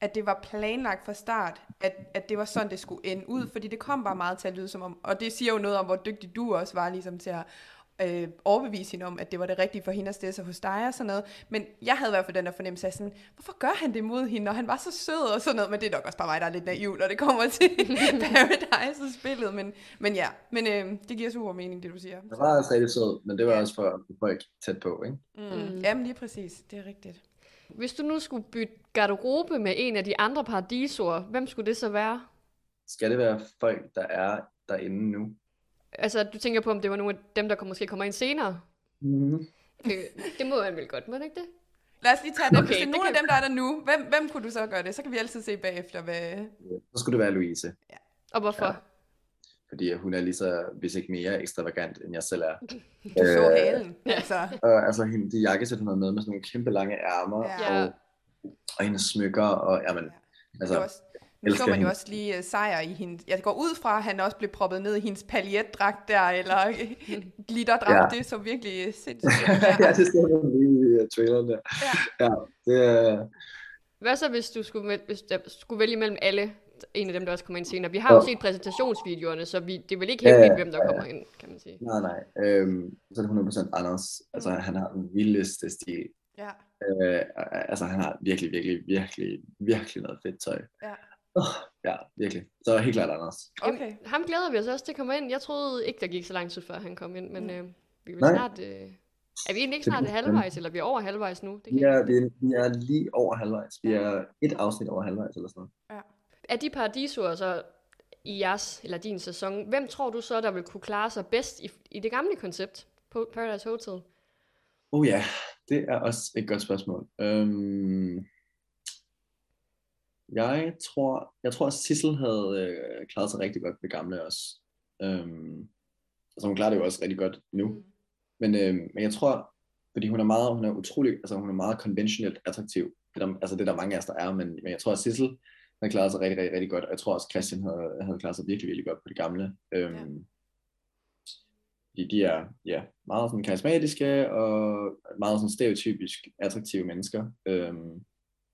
at det var planlagt fra start, at, at det var sådan, det skulle ende ud, fordi det kom bare meget til at lyde som om, og det siger jo noget om, hvor dygtig du også var ligesom til at øh, overbevise hende om, at det var det rigtige for hende at stille sig hos dig og sådan noget. Men jeg havde i hvert fald den der fornemmelse af sådan, hvorfor gør han det mod hende, når han var så sød og sådan noget, men det er nok også bare mig, der er lidt naiv, når det kommer til Paradise og spillet, men, men ja, men øh, det giver super mening, det du siger. Jeg var altså rigtig sød, men det var Ja. også for folk tæt på, ikke? Mm. Mm. Jamen lige præcis, det er rigtigt. Hvis du nu skulle bytte garderobe med en af de andre paradisoer, hvem skulle det så være? Skal det være folk, der er derinde nu? Altså, du tænker på, om det var nogle af dem, der kom- måske kommer ind senere? Mm-hmm. Øh, det må man vel godt, må det ikke det? Lad os lige tage dem. Okay, Hvis det er nogle af dem, der er der nu, hvem, hvem kunne du så gøre det? Så kan vi altid se bagefter, hvad... Så skulle det være Louise, Og hvorfor? Ja. fordi hun er lige så, hvis ikke mere, ekstravagant, end jeg selv er. Du så Øh, halen. Altså, Og altså, hende, de jakkesæt, hun har med, med sådan nogle kæmpe lange ærmer, Ja. Ja. og og hendes smykker, og jamen, Ja. altså, Det var også, nu så man jo hende. også lige uh, sejr i hendes... Jeg går ud fra, at han også blev proppet ned i hendes paljetdragt der, eller øh, glitterdragt. Ja. Det så virkelig øh, sindssygt. ja, det står der lige i uh, traileren der. Ja. ja det er... Hvad så, hvis du skulle, vælge- hvis der skulle vælge mellem alle, en af dem, der også kommer ind senere? Vi har jo Ja. set præsentationsvideoerne, så vi, det er vel ikke Ja, hemmeligt, ja, hvem der kommer ind, kan man sige. Nej, nej. Øhm, så er det 100% Anders. Altså, han har den vildeste stil. ja. Øh, altså, han har virkelig, virkelig, virkelig, virkelig noget fedt tøj. Ja. Oh, ja, virkelig. Så helt klart Anders. Okay. Ham glæder vi os også til at komme ind. Jeg troede ikke, der gik så lang tid, før han kom ind, men øh, vi vil snart... Øh, er vi egentlig ikke snart halvvejs, eller vi er over halvvejs nu? Det kan er, ikke. vi, er, vi er lige over halvvejs. Vi er et afsnit over halvvejs eller sådan noget. Er de paradisoer så i jeres, eller din sæson, hvem tror du så, der vil kunne klare sig bedst i, i det gamle koncept på Paradise Hotel? Oh ja, det er også et godt spørgsmål. Øhm, jeg tror, jeg tror, at Sissel havde øh, klaret sig rigtig godt ved gamle også. Øhm, altså hun klarer det jo også rigtig godt nu. Mm. Men, øh, men jeg tror, fordi hun er meget, hun er utrolig, altså hun er meget konventionelt attraktiv. Det er der, altså det er der mange af os, der er, men, men jeg tror, at Sissel havde klaret sig rigtig, rigtig, rigtig godt, og jeg tror også, Christian havde, havde klaret sig virkelig, virkelig godt på det gamle. Øhm, Ja. Fordi de er ja, meget sådan karismatiske og meget sådan stereotypisk attraktive mennesker. Øhm,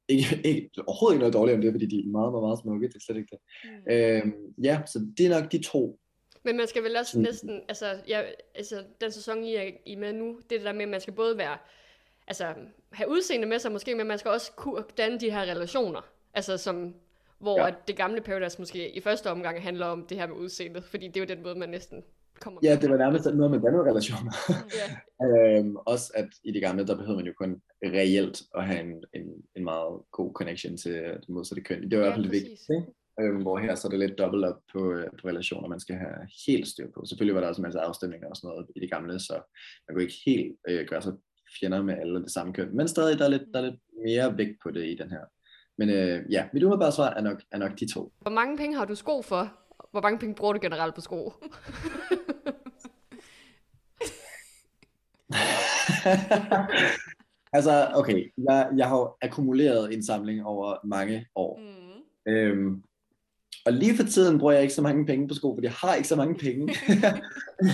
ikke, ikke, overhovedet ikke noget dårligt om det, fordi de er meget, meget, meget smukke, det er slet ikke det. Mm. Øhm, ja, så det er nok de to. Men man skal vel også Mm. næsten, altså, ja, altså den sæson, I er, I med nu, det er der med, at man skal både være, altså, have udseende med sig måske, men man skal også kunne danne de her relationer. Altså som, hvor ja. at det gamle Paradise måske i første omgang handler om det her med udseendet, fordi det er jo den måde, man næsten kommer Ja, det var nærmest noget med relationer. Ja. øhm, også at i det gamle, der behøvede man jo kun reelt at have en, en, en meget god connection til det modsatte køn. Det var i hvert fald det vigtigste. Øhm, hvor her så er det lidt dobbelt op på, øh, på relationer, man skal have helt styr på. Selvfølgelig var der også en masse afstemninger og sådan noget i det gamle, så man kunne ikke helt øh, gøre sig fjender med alle det samme køn. Men stadig, der er lidt, der er lidt mere vægt på det i den her. Men øh, ja, mit umiddelbare svar er nok, er nok de to. Hvor mange penge har du sko for? Hvor mange penge bruger du generelt på sko? altså, okay, jeg, jeg har akkumuleret en samling over mange år. Mm. Øhm, og lige for tiden bruger jeg ikke så mange penge på sko, fordi jeg har ikke så mange penge.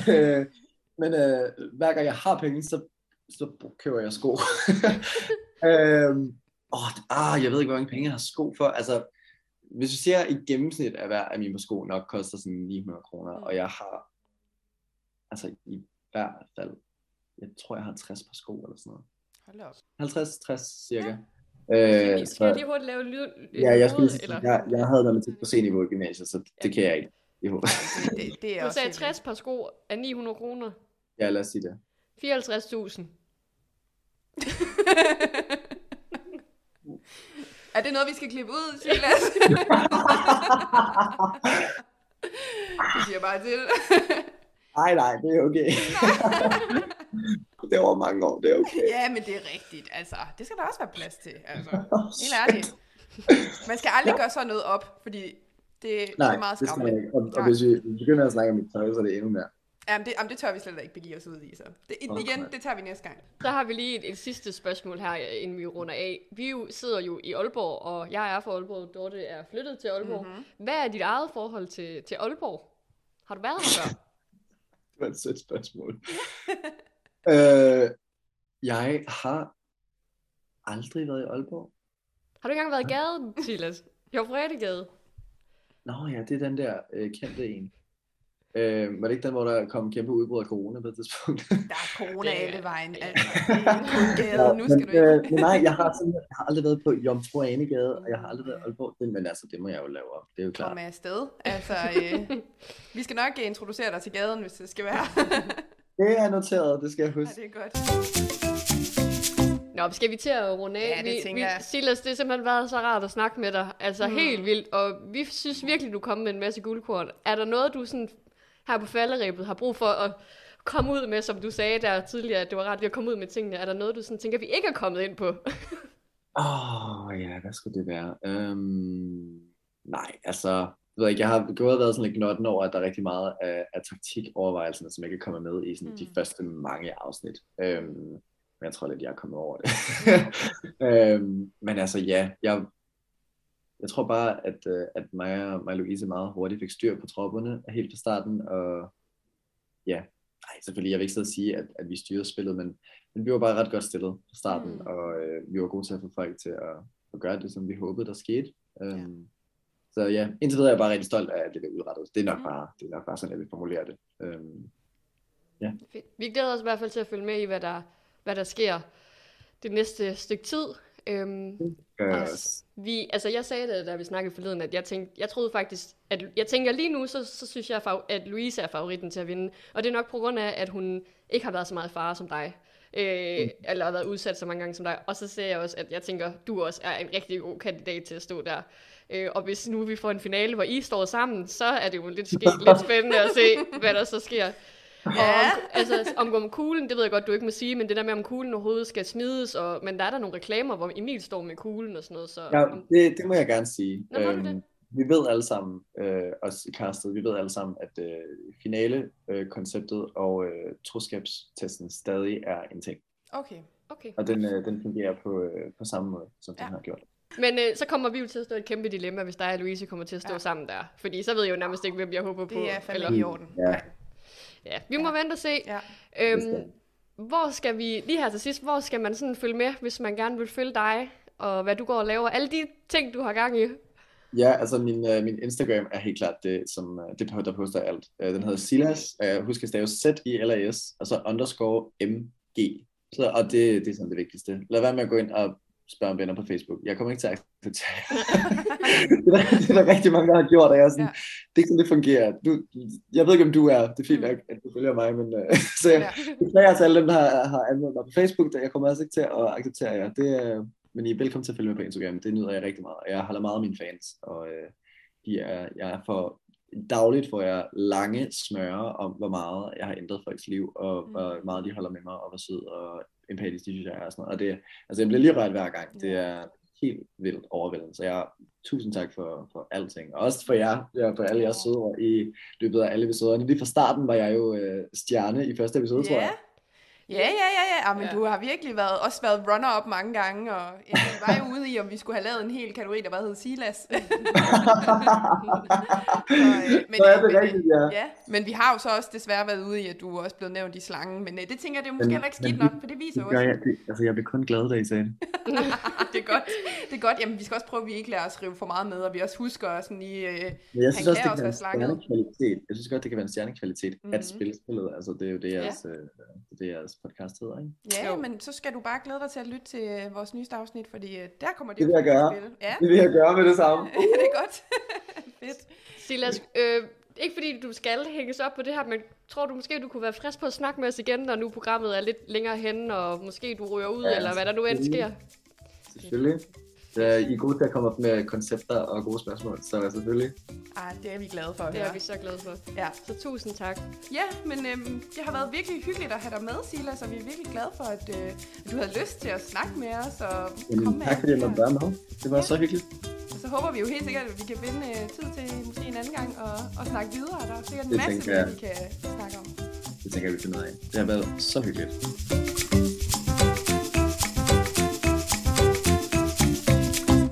Øh, Men øh, hver gang jeg har penge, så, så køber jeg sko. øhm, åh, ah, jeg ved ikke, hvor mange penge jeg har sko for. Altså, hvis vi ser i gennemsnit, at hver af mine sko nok koster sådan 900 kroner, og jeg har, altså i hvert fald, jeg tror, jeg har 60 par sko eller sådan noget. Hold op. 50-60 cirka. Skal Øh, Skal jeg lige hurtigt lave lyd? ja, jeg, skulle, sige, eller? jeg, jeg havde matematik på C-niveau i gymnasiet, så det kan jeg ikke. Jo. Det, det er Du sagde helt 60 par sko af 900 kroner. Ja, lad os sige det. 54.000. Er det noget, vi skal klippe ud, Silas? det siger jeg bare til. Nej, nej, det er okay. det var mange år, det er okay. ja, men det er rigtigt. Altså, det skal der også være plads til. Altså, helt ærligt. Man skal aldrig gøre sådan noget op, fordi det, det Nej, er meget det skal man skræmmende. Og, og hvis vi begynder at snakke om mit tøj, så er det endnu mere. Jamen det, jamen, det tør vi slet ikke begive os ud i. Så. Det, igen, det tager vi næste gang. Så har vi lige et, et sidste spørgsmål her, inden vi runder af. Vi jo, sidder jo i Aalborg, og jeg er fra Aalborg, Dorte er flyttet til Aalborg. Mhm. Hvad er dit eget forhold til, til Aalborg? Har du været her før? Det var et sødt spørgsmål. øh, jeg har aldrig været i Aalborg. Har du ikke engang været i gaden, Silas? Jo, Fredegade. Nå ja, det er den der øh, kendte en. Øh, var det ikke den, hvor der kom kæmpe udbrud af corona på et tidspunkt? Der er corona er- alle vejen. Altså, Ja. Nu skal men, du ikke. øh, men nej, jeg har, simpelthen- jeg har aldrig været på Jomfru Anegade, og jeg har aldrig været i Aalborg. Det, men altså, det må jeg jo lave op. Det er jo klart. komme afsted. Altså, øh, vi skal nok øh, introducere dig til gaden, hvis det skal være. Det er noteret, det skal jeg ja, huske. det er godt. Nå, skal vi til at runde af? Ja, det vi, vi, jeg. Silas, det har simpelthen været så rart at snakke med dig. Altså Mm. helt vildt, og vi synes virkelig, du kommer med en masse guldkorn. Er der noget, du sådan her på falderæbet har brug for at komme ud med, som du sagde der tidligere, at det var rart lige at komme ud med tingene. Er der noget, du sådan tænker, vi ikke er kommet ind på? Åh, oh, ja, hvad skulle det være? Øhm, nej, altså, jeg ved ikke, jeg har gået været sådan lidt gnotten over, at der er rigtig meget af, af taktikovervejelserne, som ikke er kommet med i sådan, mm. de første mange afsnit. Øhm, Men jeg tror lidt, jeg er kommet over det. øhm, men altså ja, jeg, jeg tror bare, at, øh, at mig og og Louise meget hurtigt fik styr på tropperne helt fra starten, og ja, nej, selvfølgelig, jeg vil ikke sidde og sige, at, at vi styrede spillet, men, men vi var bare ret godt stillet fra starten, mm. og øh, vi var gode til at få folk til at, at gøre det, som vi håbede, der skete. Um, Så ja, indtil videre er jeg bare rigtig stolt af det, vi udrettet. Det er nok, mm. bare, det er nok bare sådan, jeg vil formulere det. Um, ja. Vi glæder os i hvert fald til at følge med i, hvad der, hvad der sker det næste stykke tid. Øhm, yes. vi, altså jeg sagde det, da vi snakkede forleden, at jeg, tænkte, jeg troede faktisk, at jeg tænker lige nu, så, så synes jeg, at Louise er favoritten til at vinde. Og det er nok på grund af, at hun ikke har været så meget far som dig. Øh, mm. Eller har været udsat så mange gange som dig. Og så ser jeg også, at jeg tænker, du også er en rigtig god kandidat til at stå der. Øh, og hvis nu vi får en finale, hvor I står sammen, så er det jo lidt, sk- lidt spændende at se, hvad der så sker. Ja. Og om, altså, om, om kuglen, det ved jeg godt, du ikke må sige, men det der med, om kuglen overhovedet skal smides, og, men der er der nogle reklamer, hvor Emil står med kuglen og sådan noget. Så, ja, det, det må jeg gerne sige. Nå, øhm, det? Vi ved alle sammen, øh, os i castet, vi ved alle sammen, at øh, finale-konceptet øh, og øh, troskabstesten stadig er en ting. Okay. okay. Og den, øh, den fungerer på, øh, på samme måde, som ja. den har gjort. Men øh, så kommer vi jo til at stå i et kæmpe dilemma, hvis dig og Louise kommer til at stå ja. sammen der. Fordi så ved jeg jo nærmest ikke, hvem jeg håber på. Det er fandme eller... i orden. Ja. Ja, vi må ja. vente og se. Ja. Øhm, hvor skal vi, lige her til sidst, hvor skal man sådan følge med, hvis man gerne vil følge dig, og hvad du går og laver, alle de ting, du har gang i? Ja, altså min, uh, min Instagram er helt klart det, som, uh, det der poster alt. Uh, den hedder Silas, uh, husk at stave Z-I-L-A-S, og så underscore M-G. Så, og det, det er sådan det vigtigste. Lad være med at gå ind og spørge om venner på Facebook. Jeg kommer ikke til at acceptere det, er, det er der rigtig mange, der har gjort, og jeg er sådan, ja. det er ikke sådan, det fungerer. Du, jeg ved ikke, om du er, det er fint nok, at du følger mig, men uh, så jeg ja. beklager til alle dem, der har, har anmeldt mig på Facebook, der jeg kommer altså ikke til at acceptere jer. Det, uh, men I er velkommen til at følge med på Instagram, det nyder jeg rigtig meget, jeg holder meget af mine fans, og uh, de er, jeg er for dagligt får jeg lange smøre om, hvor meget jeg har ændret folks liv, og mm. hvor meget de holder med mig, og hvor sød og empatisk de synes, jeg er. Og, sådan noget. og det, altså, jeg bliver lige rørt hver gang. Det er helt vildt overvældende. Så jeg tusind tak for, for alting. Og også for jer, ja, for alle jeres sødre i løbet af alle episoderne. Lige fra starten var jeg jo øh, stjerne i første episode, yeah. tror jeg. Ja, ja, ja, ja. ja men ja. du har virkelig været, også været runner-up mange gange, og ja, vi var jo ude i, om vi skulle have lavet en hel kategori, der bare hed Silas. så, øh, men, så er det men, rigtigt, ja. ja. Men vi har jo så også desværre været ude i, at du er også blevet nævnt i slangen, men øh, det tænker jeg, det er måske heller ikke skidt nok, for det viser jo også. Jeg, det, altså, jeg bliver kun glad, da I sagde det. det er godt. Det er godt. Jamen, vi skal også prøve, at vi ikke lader os rive for meget med, og vi også husker sådan lige, øh, men jeg synes han også, kan også være slanget. Jeg synes godt, det kan være en stjernekvalitet mm-hmm. at spille spillet. Altså, det er jo det, jeres, ja. øh, det jeres podcast hedder, ikke? Ja, jo. men så skal du bare glæde dig til at lytte til øh, vores nyeste afsnit, fordi øh, der kommer det, det vil jeg gøre. Ja. Det vil jeg gøre med det samme. Uh. det er godt. Fedt. Silas, øh, ikke fordi du skal hænges op på det her, men tror du måske, du kunne være frisk på at snakke med os igen, når nu programmet er lidt længere henne, og måske du ryger ud, ja, eller hvad der nu end sker? Selvfølgelig. Ja, I er gode til at komme op med koncepter og gode spørgsmål, så selvfølgelig. Ah, det er vi glade for at Det høre. er vi så glade for. Ja. Så tusind tak. Ja, men øhm, det har været virkelig hyggeligt at have dig med, Silas, og vi er virkelig glade for, at, øh, at du havde lyst til at snakke med os og Jamen, komme med. Tak fordi jeg måtte være med. Det var ja. så hyggeligt. Og så håber vi jo helt sikkert, at vi kan finde øh, tid til måske en anden gang og, og snakke videre. Der er sikkert en det masse, vi kan snakke om. Det tænker jeg, vi finder ud af. Det har været så hyggeligt.